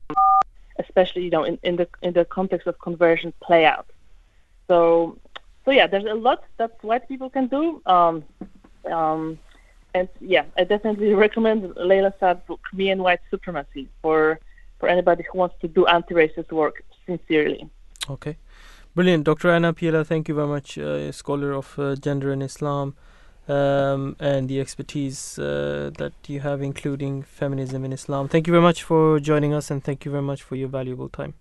especially you know, in, in the in the context of conversion, play out. So, so yeah, there's a lot that white people can do. Um, um, and yeah, I definitely recommend Layla Saad's book, Me and White Supremacy, for for anybody who wants to do anti-racist work sincerely. Okay, brilliant, Dr. Anna Piela. Thank you very much, uh, scholar of uh, gender and Islam, um, and the expertise uh, that you have, including feminism in Islam. Thank you very much for joining us, and thank you very much for your valuable time.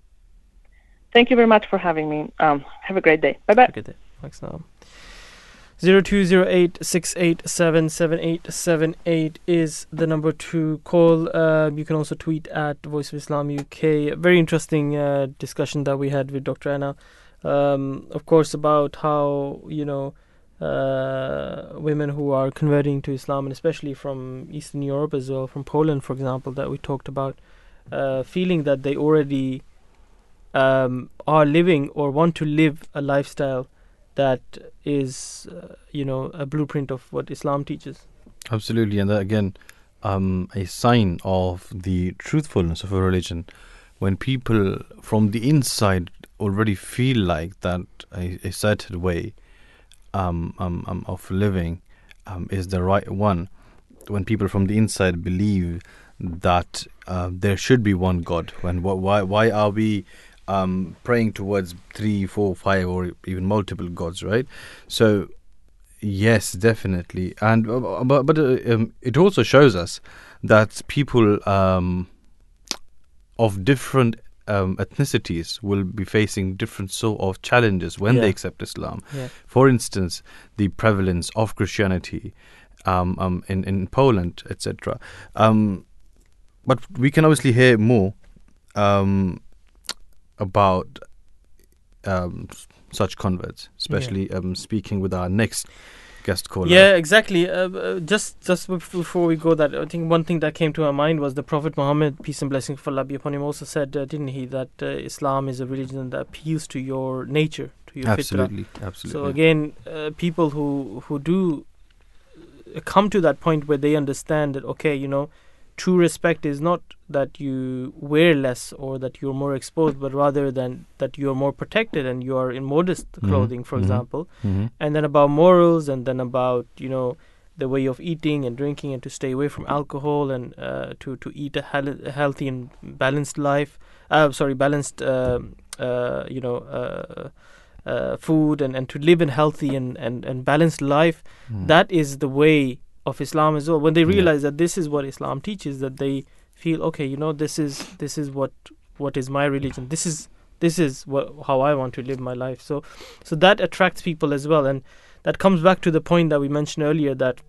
Thank you very much for having me. Um, have a great day. Bye bye. Good day. Thanks now. 0208 is the number to call. Uh, you can also tweet at Voice of Islam UK. Very interesting uh, discussion that we had with Dr. Anna. Um, of course, about how, you know, uh, women who are converting to Islam, and especially from Eastern Europe as well, from Poland, for example, that we talked about, uh, feeling that they already um, are living or want to live a lifestyle that is, uh, you know, a blueprint of what Islam teaches. Absolutely, and that again, um, a sign of the truthfulness of a religion when people from the inside already feel like that a, a certain way um, um, um, of living um, is the right one. When people from the inside believe that uh, there should be one God, when wh- why why are we um, praying towards three, four, five, or even multiple gods, right? So, yes, definitely, and uh, but but uh, um, it also shows us that people um, of different um, ethnicities will be facing different sort of challenges when Yeah. they accept Islam. Yeah. For instance, the prevalence of Christianity um, um, in in Poland, etc. Um, but we can obviously hear more um, about um, such converts, especially um, speaking with our next guest caller. Yeah, exactly. Uh, uh, just just before we go, that I think one thing that came to my mind was the Prophet Muhammad, peace and blessings for Allah be upon him, also said, uh, didn't he, that uh, Islam is a religion that appeals to your nature, to your absolutely, absolutely. So again, uh, people who who do come to that point where they understand that okay, you know, true respect is not that you wear less or that you're more exposed, but rather than that you're more protected and you are in modest Mhm, clothing, for mhm. example, Mhm. and then about morals, and then about you know the way of eating and drinking, and to stay away from alcohol and uh, to to eat a, hel- a healthy and balanced life. Uh, sorry, balanced. Um, uh, you know. Uh, uh, food and, and to live a healthy and, and, and balanced life Mm. that is the way of Islam as well. When they Yeah. realize that this is what Islam teaches, that they feel okay, you know, this is this is what what is my religion. This is this is what how I want to live my life. So so that attracts people as well, and that comes back to the point that we mentioned earlier that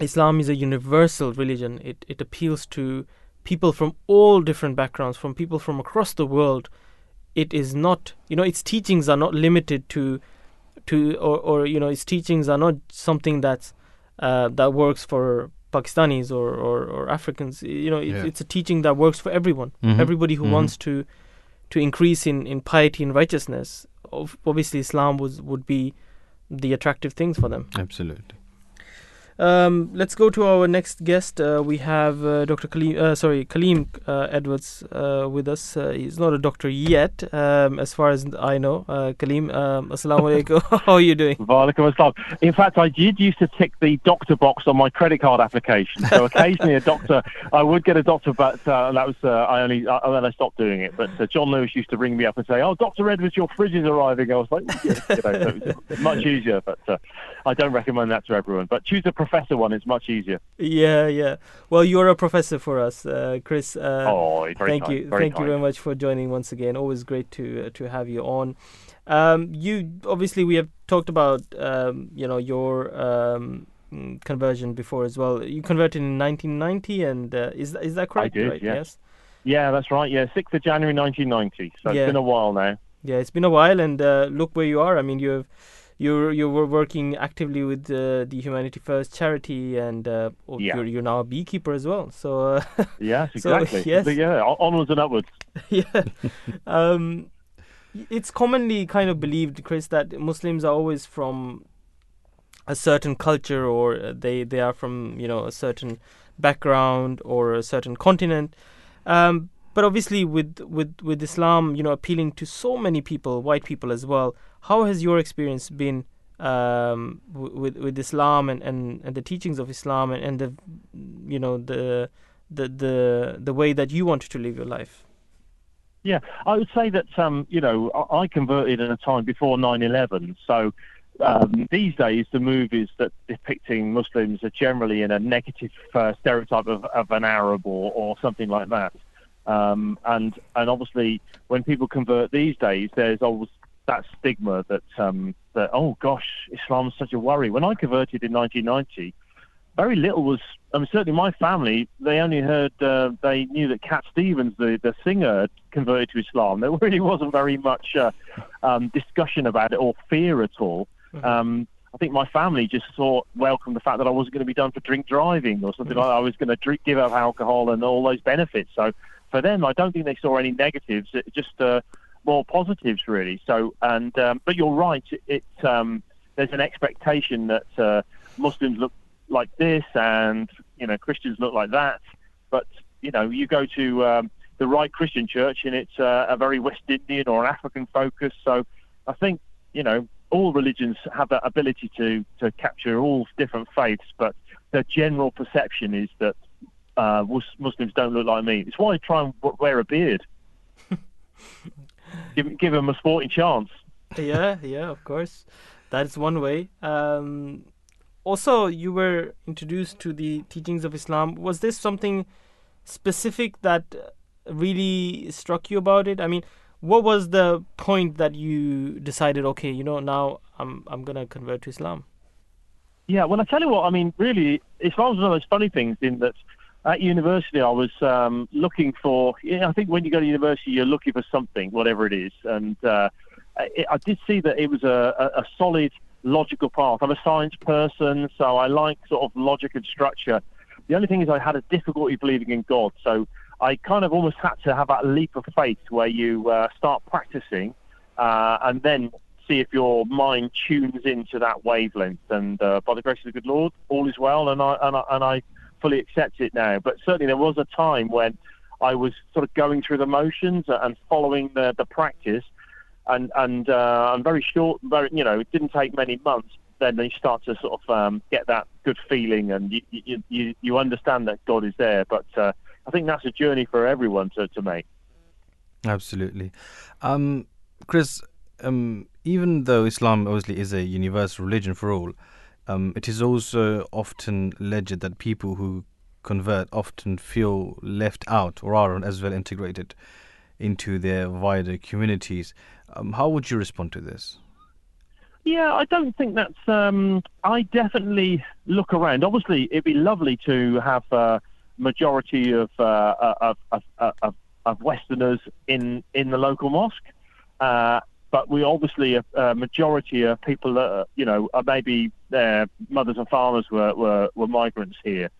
Islam is a universal religion. It it appeals to people from all different backgrounds, from people from across the world. It is not, you know, its teachings are not limited to to or, or you know its teachings are not something that's uh, that works for Pakistanis or, or, or Africans. You know, it, Yeah. it's a teaching that works for everyone. Mhm, Everybody who mhm. wants to to increase in, in piety and righteousness. Of, obviously, Islam was would be the attractive things for them. absolutely. Um, let's go to our next guest. Uh, we have uh, Dr. Kaleem, uh, sorry, Kaleem uh, Edwards uh, with us. Uh, he's not a doctor yet, um, as far as I know. Uh, Kaleem, um, assalamu alaikum. How are you doing? Walaikum assalam. In fact, I did used to tick the doctor box on my credit card application. So occasionally a doctor, I would get a doctor, but uh, that was uh, I only uh, then I stopped doing it. But uh, John Lewis used to ring me up and say, "Oh, Doctor Edwards, your fridge is arriving." I was like, yeah, you know, so much easier. But uh, I don't recommend that to everyone. But choose a professor one; it's much easier. Yeah, yeah. Well, you're a professor for us, uh, Chris. Uh, oh, very thank kind, you, thank kind. you very much for joining once again. Always great to uh, to have you on. Um, you obviously we have talked about um, you know your um, conversion before as well. You converted in 1990, and uh, is is that correct? I did, right? yes. Yeah, that's right. Yeah, sixth of January, 1990. So Yeah. it's been a while now. Yeah, it's been a while, and uh, look where you are. I mean, you've you're you were working actively with uh, the Humanity First charity, and uh, oh, Yeah. you're you're now a beekeeper as well. So uh, Yes, So, exactly. yes. Yeah, onwards and upwards. yeah. Um, it's commonly kind of believed, Chris, that Muslims are always from a certain culture or they they are from you know a certain background or a certain continent. Um, but obviously, with with with Islam, you know, appealing to so many people, white people as well. How has your experience been um, with with Islam and, and, and the teachings of Islam and, and the you know the the the the way that you wanted to live your life? Yeah, I would say that um, you know I, converted in a time before 9/11, so um, these days the movies that depicting Muslims are generally in a negative uh, stereotype of, of an Arab or, or something like that. Um, and and obviously when people convert these days, there's always that stigma that um, that oh gosh, Islam is such a worry. When I converted in 1990, very little was. I mean, certainly my family, they only heard, uh, they knew that Cat Stevens, the, the singer, converted to Islam. There really wasn't very much uh, um, discussion about it or fear at all. Mm-hmm. Um, I think my family just thought, welcomed the fact that I wasn't going to be done for drink driving or something like that. I was going to drink, give up alcohol and all those benefits. So for them, I don't think they saw any negatives, it, just uh, more positives, really. So, and um, but you're right, it, it um, there's an expectation that uh, Muslims look like this and you know Christians look like that. But you know, you go to um, the right Christian church and it's uh, a very West Indian or an African focus. So I think you know all religions have that ability to to capture all different faiths, but the general perception is that uh, Muslims don't look like me. It's why I try and wear a beard. give give them a sporting chance. yeah, yeah, of course. That's one way. Um, also, you were introduced to the teachings of Islam. Was this something specific that really struck you about it? I mean, what was the point that you decided, okay, you know, now I'm I'm gonna convert to Islam? Yeah, well, I tell you what, I mean, really, Islam's one of those funny things in that at university I was um, looking for. You know, I think when you go to university, you're looking for something, whatever it is, and uh, I, did see that it was a, a, a solid logical path. I'm a science person, so I like sort of logic and structure. The only thing is, I had a difficulty believing in God, so I kind of almost had to have that leap of faith where you uh, start practicing uh, and then see if your mind tunes into that wavelength. And uh, by the grace of the good Lord, all is well, and I and I, and I fully accept it now. But certainly, there was a time when I was sort of going through the motions and following the the practice and and uh, I'm very short. Very, you know, it didn't take many months. Then you start to sort of um, get that good feeling, and you, you you understand that God is there. But uh, I think that's a journey for everyone to to make. Absolutely, um, Chris. Um, even though Islam obviously is a universal religion for all, um, it is also often alleged that people who convert often feel left out or aren't as well integrated into their wider communities. Um, how would you respond to this? Yeah, I don't think that's. Um, I definitely look around. Obviously, it'd be lovely to have a majority of, uh, of, of, of, of Westerners in, in the local mosque. Uh, but we obviously a, a majority of people that uh, you know maybe their mothers and fathers were, were, were migrants here.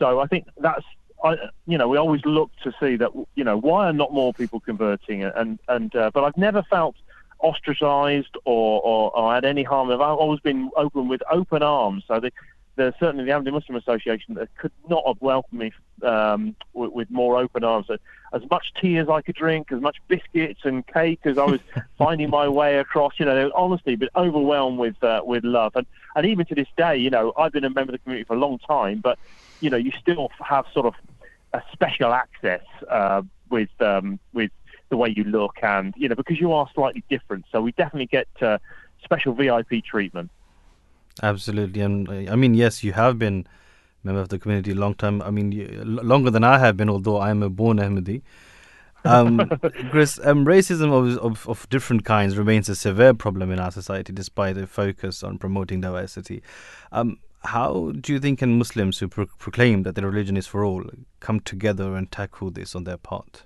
So I think that's I, you know, we always look to see that, you know, why are not more people converting? And and uh, but I've never felt ostracized or, or, or had any harm. I've always been open with open arms. So the, the certainly the Ahmadi Muslim Association that could not have welcomed me um, with, with, more open arms. As much tea as I could drink, as much biscuits and cake as I was finding my way across. You know, honestly, been overwhelmed with uh, with love. And and even to this day, you know, I've been a member of the community for a long time, but you know, you still have sort of a special access uh, with um, with the way you look, and you know, because you are slightly different. So we definitely get uh, special VIP treatment. Absolutely, and I mean, yes, you have been member of the community a long time. I mean, you, longer than I have been, although I am a born Ahmadi. Um, Chris, um, racism of, of, of, different kinds remains a severe problem in our society despite a focus on promoting diversity. Um, how do you think can Muslims who pro- proclaim that their religion is for all come together and tackle this on their part?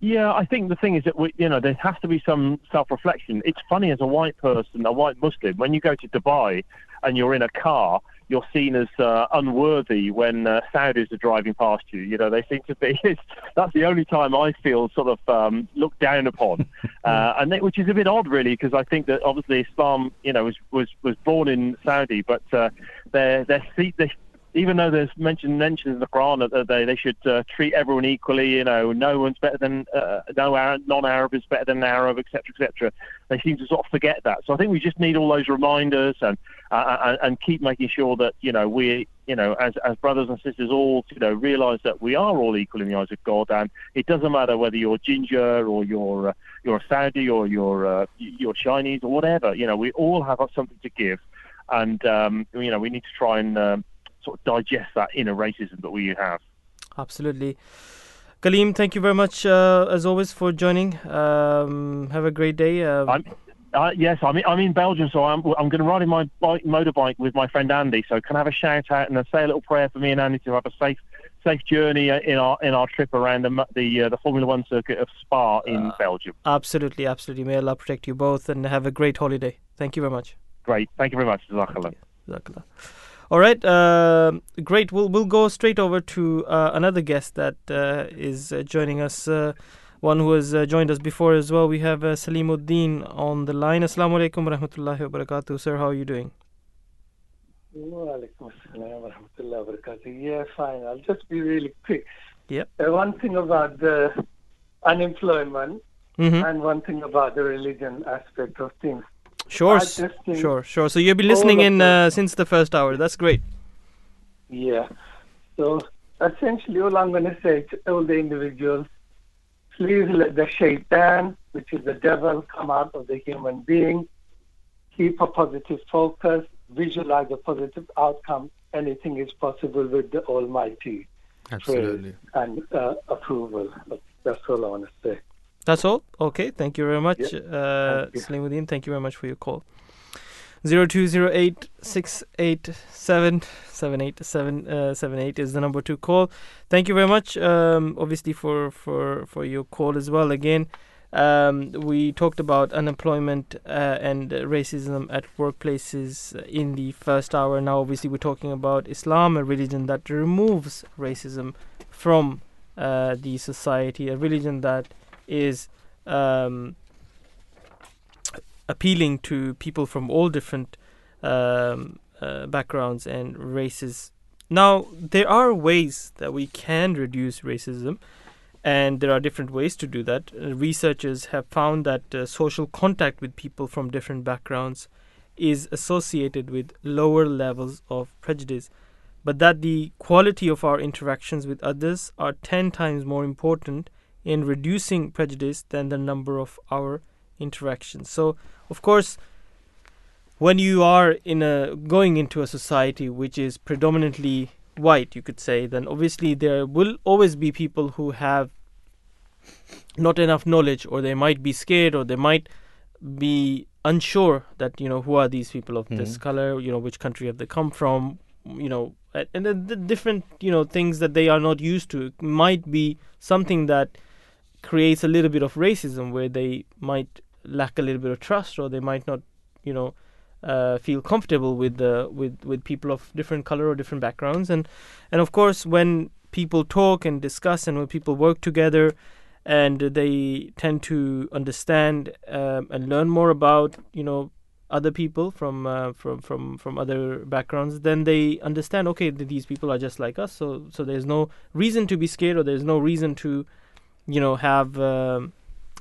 Yeah, I think the thing is that we, you know there has to be some self-reflection. It's funny as a white person, a white Muslim, when you go to Dubai and you're in a car, you're seen as uh, unworthy when uh, Saudis are driving past you. You know, they seem to be. It's, that's the only time I feel sort of um, looked down upon, uh, and that, which is a bit odd, really, because I think that obviously Islam, you know, was was, was born in Saudi, but uh, their their seat. They, even though there's mention mentions in the Quran that they they should uh, treat everyone equally, you know, no one's better than uh, no Arab, non-Arab is better than an Arab, etc., etc. They seem to sort of forget that. So I think we just need all those reminders and uh, and, and keep making sure that you know we you know as as brothers and sisters all you know realise that we are all equal in the eyes of God, and it doesn't matter whether you're ginger or you're uh, you're Saudi or you're uh, you're Chinese or whatever. You know, we all have something to give, and um, you know we need to try and um, sort of digest that inner racism that we have. Absolutely. Kaleem, thank you very much uh, as always for joining. Um, have a great day. Uh, I'm, uh, yes, I'm in, I'm in Belgium, so I'm I'm going to ride in my bike, motorbike with my friend Andy. So can I have a shout out and say a little prayer for me and Andy to have a safe safe journey uh, in our in our trip around the the, uh, the Formula One circuit of Spa in Belgium. absolutely, absolutely. May Allah protect you both and have a great holiday. Thank you very much. Great, thank you very much, Jazakallah. All right, uh, great. We'll we'll go straight over to uh, another guest that uh, is uh, joining us. Uh, one who has uh, joined us before as well. We have uh, Salimuddin on the line. Assalamu alaikum wa rahmatullahi wa barakatuh. Sir, how are you doing? Walaikum assalam wa rahmatullahi wa barakatuh. Yeah, fine. I'll just be really quick. Yep. Uh, one thing about the unemployment Mhm. and one thing about the religion aspect of things. Sure, I s- just think sure, sure. So you've been listening in uh, since the first hour. That's great. Yeah. So essentially, all I'm going to say to all the individuals, please let the shaitan, which is the devil, come out of the human being. Keep a positive focus. Visualize a positive outcome. Anything is possible with the Almighty. Absolutely. And uh, approval. That's all I want to say. That's all. Okay, thank you very much, uh, thank you. Salimuddin. Thank you very much for your call. Zero two zero eight six eight seven seven eight seven uh, seven eight is the number to call. Thank you very much, um, obviously for for for your call as well. Again, um, we talked about unemployment uh, and racism at workplaces in the first hour. Now, obviously, we're talking about Islam, a religion that removes racism from uh, the society, a religion that is um, appealing to people from all different um, uh, backgrounds and races. Now, there are ways that we can reduce racism, and there are different ways to do that. Uh, researchers have found that uh, social contact with people from different backgrounds is associated with lower levels of prejudice, but that the quality of our interactions with others are 10 times more important in reducing prejudice than the number of our interactions. So, of course, when you are in a going into a society which is predominantly white, you could say, then obviously there will always be people who have not enough knowledge, or they might be scared, or they might be unsure that you know who are these people of this Mhm. color, you know which country have they come from, you know, and then the different you know things that they are not used to might be something that creates a little bit of racism where they might lack a little bit of trust or they might not you know uh, feel comfortable with the with with people of different color or different backgrounds. And and of course when people talk and discuss and when people work together and they tend to understand um, and learn more about you know other people from uh, from from from other backgrounds then they understand okay th- these people are just like us. So so there's no reason to be scared or there's no reason to you know have um,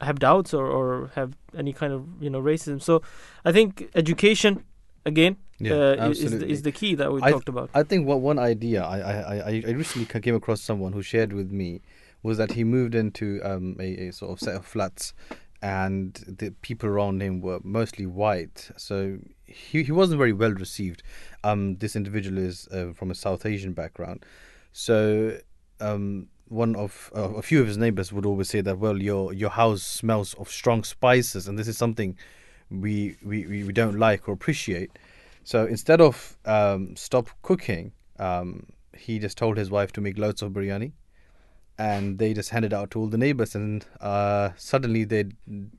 have doubts or, or have any kind of you know racism so i think education again Yeah, uh, is, the, is the key that we I talked about I think what one idea I, I, I, I recently came across someone who shared with me was that he moved into um, a, a sort of set of flats and the people around him were mostly white. So he, he wasn't very well received. Um, this individual is uh, from a South Asian background. So um, one of uh, a few of his neighbors would always say that, well, your your house smells of strong spices, and this is something we we, we don't like or appreciate. So instead of um, stop cooking, um, he just told his wife to make loads of biryani, and they just handed out to all the neighbors, and uh, suddenly they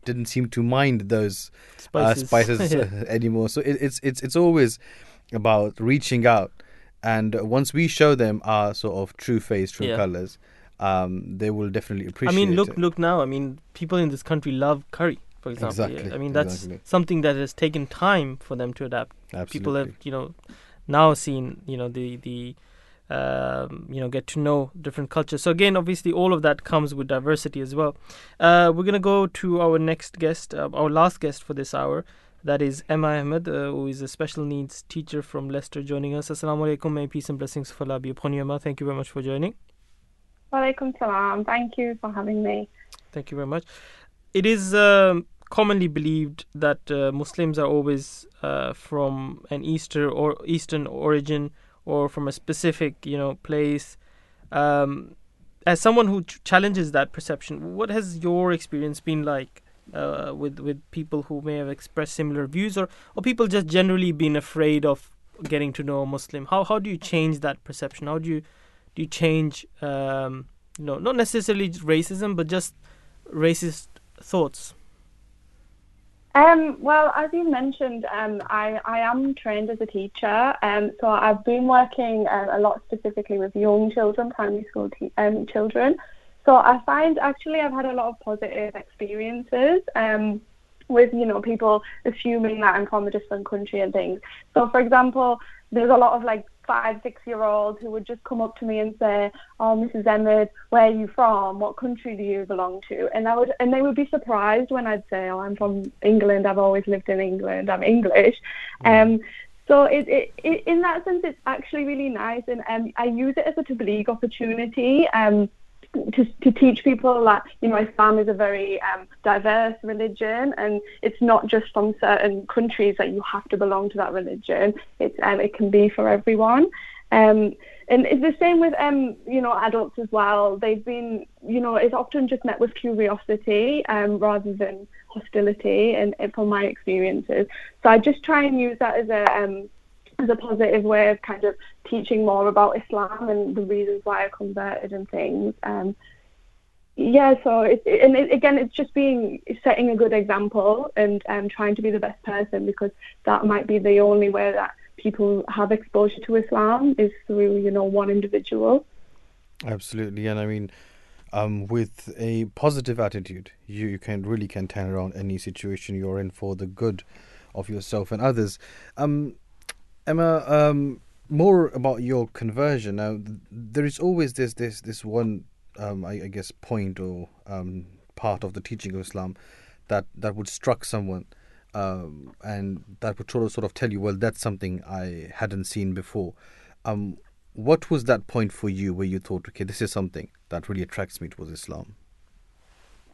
didn't seem to mind those uh, Spices. spices uh, anymore. So it, it's it's it's always about reaching out, and once we show them our sort of true face, true Yeah. colors, um, they will definitely appreciate. I mean, look, it. look now. I mean, people in this country love curry, for example. Exactly, I mean, that's exactly. something that has taken time for them to adapt. Absolutely. People have, you know, now seen, you know, the the, um, you know, get to know different cultures. So again, obviously, all of that comes with diversity as well. Uh, we're gonna go to our next guest, uh, our last guest for this hour. That is Emma Ahmed, uh, who is a special needs teacher from Leicester, joining us. Assalamu alaikum. May peace and blessings of Allah be upon you, Emma. Thank you very much for joining. Walaikum salam. Thank you for having me. Thank you very much. It is um, commonly believed that uh, Muslims are always uh, from an Easter or Eastern origin or from a specific, you know, place. Um, as someone who ch- challenges that perception, what has your experience been like uh, with with people who may have expressed similar views, or or people just generally been afraid of getting to know a Muslim? How how do you change that perception? How do you you change, um, you know, not necessarily racism, but just racist thoughts? Um, well, as you mentioned, um, I, I am trained as a teacher, um, so I've been working um, a lot specifically with young children, primary school te- um, children. So I find actually I've had a lot of positive experiences um, with you know people assuming that I'm from a different country and things. So for example, there's a lot of like five, six year olds who would just come up to me and say, "Oh, Mrs. Ahmed, where are you from? What country do you belong to?" And I would, and they would be surprised when I'd say, "Oh, I'm from England. I've always lived in England. I'm English." Um, so it, it, it, in that sense, it's actually really nice, and um, I use it as a to tabligh opportunity. Um, to, to teach people that you know Islam is a very um, diverse religion and it's not just from certain countries that you have to belong to that religion. It's um, it can be for everyone. Um, and it's the same with um, you know adults as well. They've been you know it's often just met with curiosity um, rather than hostility, and, and from my experiences. So I just try and use that as a um, as a positive way of kind of teaching more about Islam and the reasons why I converted and things. Um, yeah, so it, and it, again, it's just being setting a good example and um, trying to be the best person because that might be the only way that people have exposure to Islam is through you know one individual. Absolutely, and I mean, um, with a positive attitude, you, you can really can turn around any situation you're in for the good of yourself and others. Um, Emma, um, more about your conversion. Now, there is always this this this one, um, I, I guess, point or um, part of the teaching of Islam that that would struck someone. Um, and that would sort of sort of tell you, well, that's something I hadn't seen before. Um, what was that point for you where you thought, okay, this is something that really attracts me towards Islam?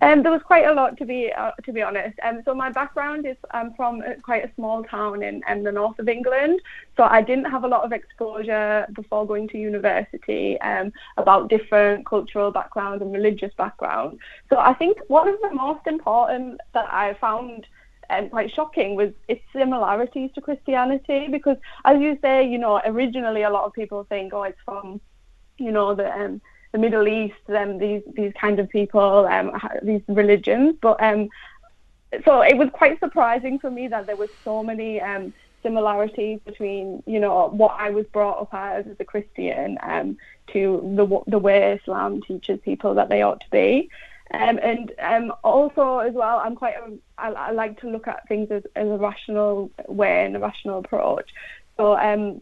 Um, there was quite a lot to be uh, to be honest. Um, so my background is um, from a, quite a small town in, in the north of England. So I didn't have a lot of exposure before going to university um, about different cultural backgrounds and religious backgrounds. So I think one of the most important that I found um, quite shocking was its similarities to Christianity because, as you say, you know, originally a lot of people think, oh, it's from, you know, the um, the Middle East, um, these these kind of people, um, these religions. But um, so it was quite surprising for me that there was so many um, similarities between, you know, what I was brought up as as a Christian um, to the the way Islam teaches people that they ought to be. Um, and um, also as well, I'm quite a, I, I like to look at things as, as a rational way and a rational approach. So um,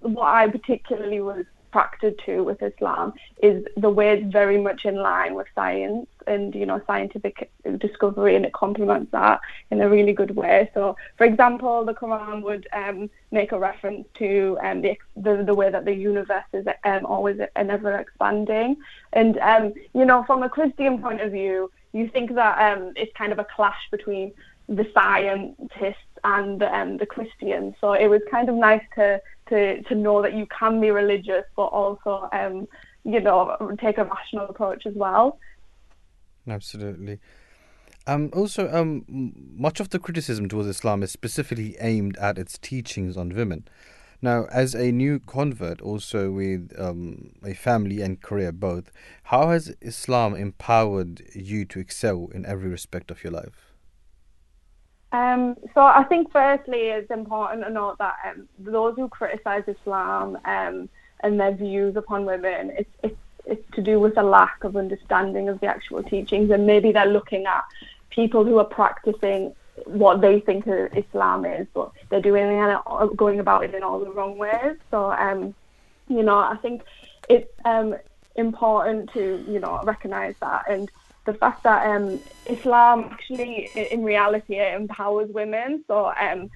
what I particularly was attracted to with Islam is the way it's very much in line with science and you know scientific discovery, and it complements that in a really good way. So, for example, the Quran would um, make a reference to um, the, the the way that the universe is um, always an ever expanding, and um, you know from a Christian point of view, you think that um, it's kind of a clash between the scientists and um, the Christians. So it was kind of nice to, to, to know that you can be religious, but also, um, you know, take a rational approach as well. Absolutely. Um, also, um, much of the criticism towards Islam is specifically aimed at its teachings on women. Now, as a new convert, also with um, a family and career both, how has Islam empowered you to excel in every respect of your life? Um, so I think firstly it's important to note that um, those who criticise Islam um, and their views upon women, it's, it's, it's to do with a lack of understanding of the actual teachings and maybe they're looking at people who are practicing what they think Islam is, but they're doing it, going about it in all the wrong ways. So, um, you know, I think it's um, important to, you know, recognise that and the fact that um, Islam actually, in reality, it empowers women. So, um,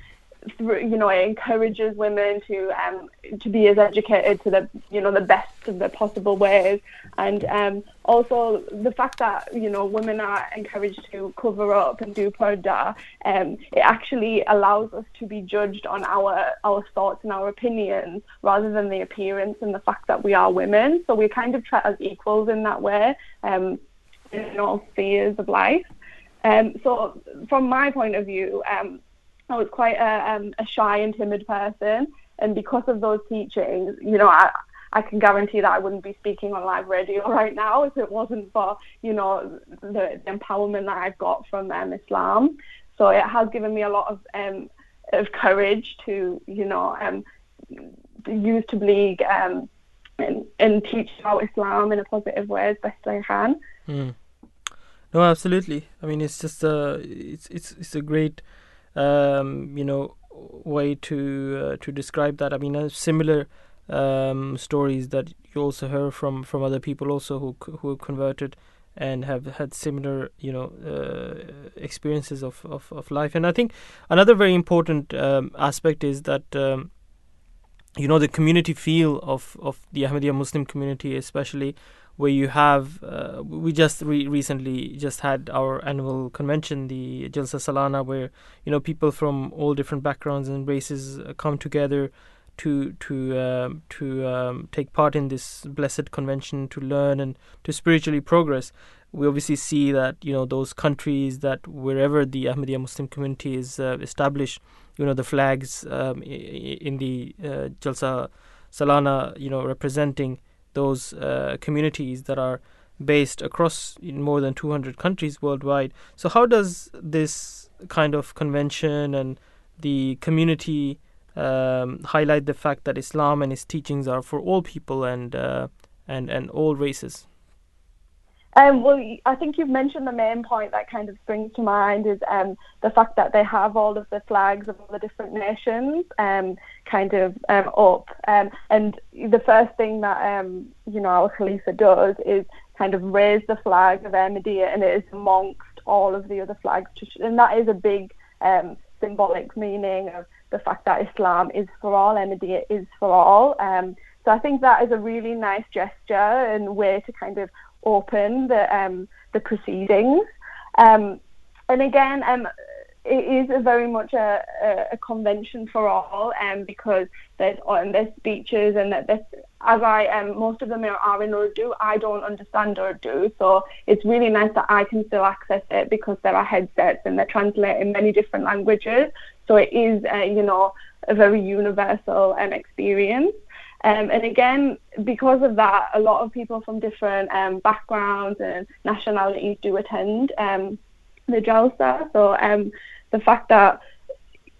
through, you know, it encourages women to um, to be as educated to the you know the best of the possible ways, and um, also the fact that you know women are encouraged to cover up and do purdah, um, it actually allows us to be judged on our our thoughts and our opinions rather than the appearance and the fact that we are women. So we're kind of treat as equals in that way. Um, in all spheres of life. Um, so, from my point of view, um, I was quite a, um, a, shy and timid person, and because of those teachings, you know, I, I can guarantee that I wouldn't be speaking on live radio right now if it wasn't for, you know, the, the empowerment that I've got from um, Islam. So it has given me a lot of um, of courage to, you know, um, use Tabligh um, and, and teach about Islam in a positive way as best I can. Mm. No, absolutely. I mean, it's just a it's it's it's a great um, you know way to uh, to describe that. I mean, uh, similar um, stories that you also heard from from other people also who who converted and have had similar you know uh, experiences of, of, of life. And I think another very important um, aspect is that. Um, you know the community feel of, of the Ahmadiyya Muslim community, especially where you have uh, we just re- recently just had our annual convention the Jalsa Salana where you know people from all different backgrounds and races uh, come together to to um, to um, take part in this blessed convention to learn and to spiritually progress. We obviously see that you know those countries that wherever the Ahmadiyya Muslim community is uh, established you know the flags um, in the uh, Jalsa Salana you know representing those uh, communities that are based across more than 200 countries worldwide. So, how does this kind of convention and the community um, highlight the fact that Islam and its teachings are for all people and uh, and and all races? Um, well, I think you've mentioned the main point that kind of springs to mind is um, the fact that they have all of the flags of all the different nations um, kind of um, up. Um, and the first thing that, um, you know, our Khalifa does is kind of raise the flag of Ahmadiyya and it is amongst all of the other flags. And that is a big symbolic meaning of the fact that Islam is for all, Ahmadiyya is for all. so I think that is a really nice gesture and way to kind of open the um, the proceedings. Um, and again, um, it is a very much a, a, a, convention for all, um, because there's um, there's speeches and that this as I um, most of them are are in Urdu. I don't understand Urdu, so it's really nice that I can still access it because there are headsets and they're translated in many different languages. So it is, uh, you know, a very universal um, experience. Um, and again, because of that, a lot of people from different um, backgrounds and nationalities do attend um, the Jalsa. So um, the fact that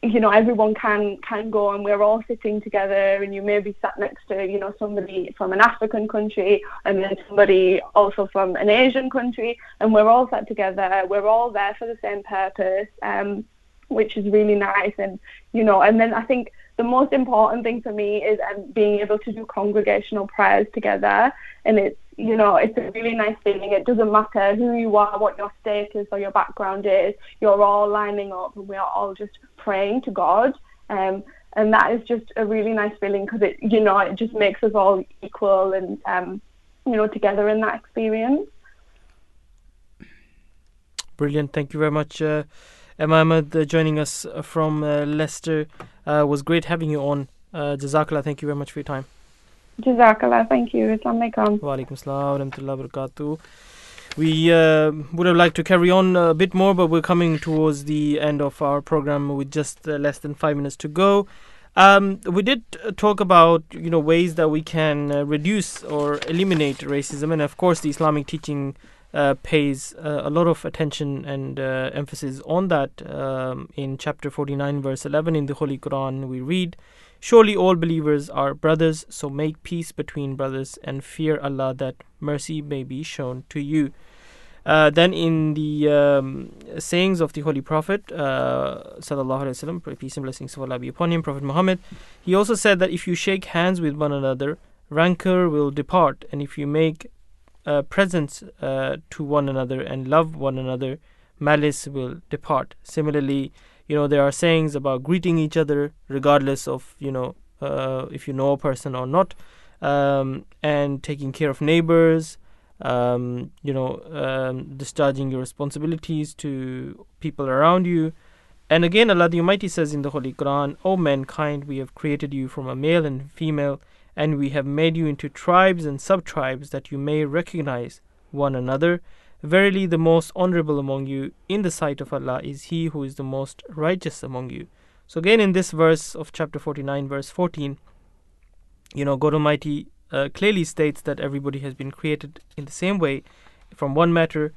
you know everyone can can go and we're all sitting together and you may be sat next to you know somebody from an African country and then somebody also from an Asian country and we're all sat together we're all there for the same purpose um, which is really nice and you know and then I think the most important thing for me is um, being able to do congregational prayers together. And it's, you know, it's a really nice feeling. It doesn't matter who you are, what your status or your background is, you're all lining up and we are all just praying to God. Um, and that is just a really nice feeling because it, you know, it just makes us all equal and, um, you know, together in that experience. Brilliant. Thank you very much. Uh, Emma Ahmed uh, joining us uh, from uh, Leicester. Was great having you on. Uh, Jazakallah, thank you very much for your time. Jazakallah, thank you. Assalamu alaikum. Wa alaikum assalam wa barakatuh. We uh, would have liked to carry on a bit more, but we're coming towards the end of our program with just uh, less than five minutes to go. Um, we did talk about you know ways that we can uh, reduce or eliminate racism, and of course, the Islamic teaching uh, pays uh, a lot of attention and uh, emphasis on that. Um, in chapter 49, verse 11 in the Holy Quran, we read, Surely all believers are brothers, so make peace between brothers and fear Allah that mercy may be shown to you. Uh, then in the um, sayings of the Holy Prophet, uh, wasallam, peace and blessings of Allah be upon him, Prophet Muhammad, he also said that if you shake hands with one another, rancor will depart, and if you make uh, presents uh, to one another and love one another, malice will depart. Similarly, you know there are sayings about greeting each other regardless of you know uh, if you know a person or not, um, and taking care of neighbors. Um, you know, um, discharging your responsibilities to people around you. And again, Allah the Almighty says in the Holy Quran, O mankind, we have created you from a male and female, and we have made you into tribes and sub tribes that you may recognize one another. Verily, the most honorable among you in the sight of Allah is he who is the most righteous among you. So, again, in this verse of chapter 49, verse 14, you know, God Almighty uh, clearly states that everybody has been created in the same way from one matter.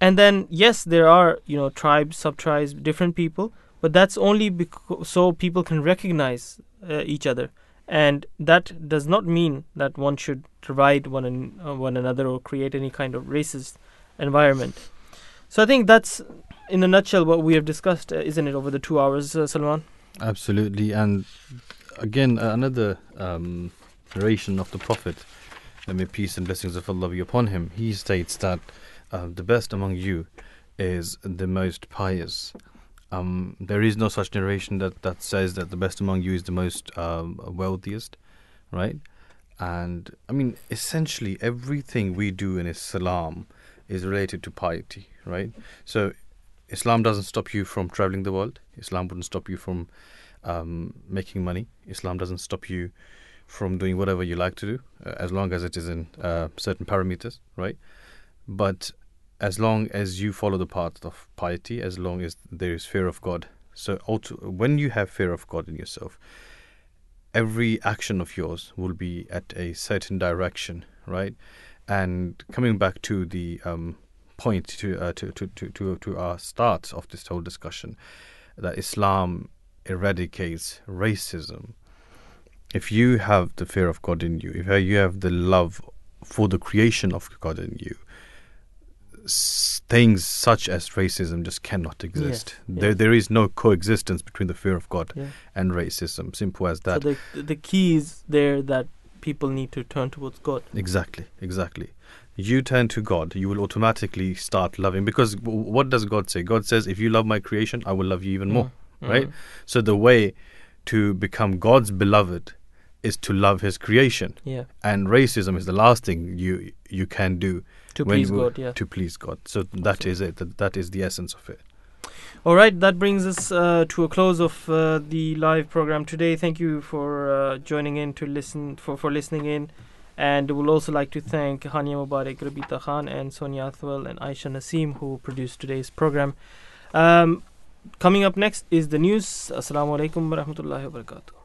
And then, yes, there are, you know, tribes, sub tribes, different people, but that's only so people can recognize uh, each other. And that does not mean that one should divide one, an, uh, one another or create any kind of racist environment. So I think that's, in a nutshell, what we have discussed, uh, isn't it, over the two hours, uh, Salman? Absolutely. And again, another um, narration of the Prophet, may peace and blessings of Allah be upon him, he states that uh, the best among you is the most pious. Um, there is no such narration that, that says that the best among you is the most um, wealthiest, right? And I mean, essentially, everything we do in Islam is related to piety, right? So, Islam doesn't stop you from traveling the world. Islam wouldn't stop you from um, making money. Islam doesn't stop you from doing whatever you like to do, uh, as long as it is in uh, certain parameters, right? But as long as you follow the path of piety, as long as there is fear of God. So, also, when you have fear of God in yourself, every action of yours will be at a certain direction, right? And coming back to the um, point to, uh, to, to to to our start of this whole discussion, that Islam eradicates racism. If you have the fear of God in you, if you have the love for the creation of God in you, things such as racism just cannot exist. Yes, There, there is no coexistence between the fear of God Yeah. and racism. Simple as that. So the the key is there that people need to turn towards God. Exactly, exactly. You turn to God, you will automatically start loving. Because w- what does God say? God says, if you love my creation, I will love you even more. Mm, Right? mm. So the way to become God's beloved is to love His creation. Yeah. And racism is the last thing you you can do To please you- God, yeah. To please God. So that is it. That, that is the essence of it. All right, that brings us uh, to a close of uh, the live program today. Thank you for uh, joining in to listen for, for listening in, and we'll also like to thank Hania Mubarak, Rabita Khan, and Sonia Athwal and Aisha Naseem who produced today's program. Um, coming up next is the news. Assalamu alaikum wa rahmatullahi wa barakatuh.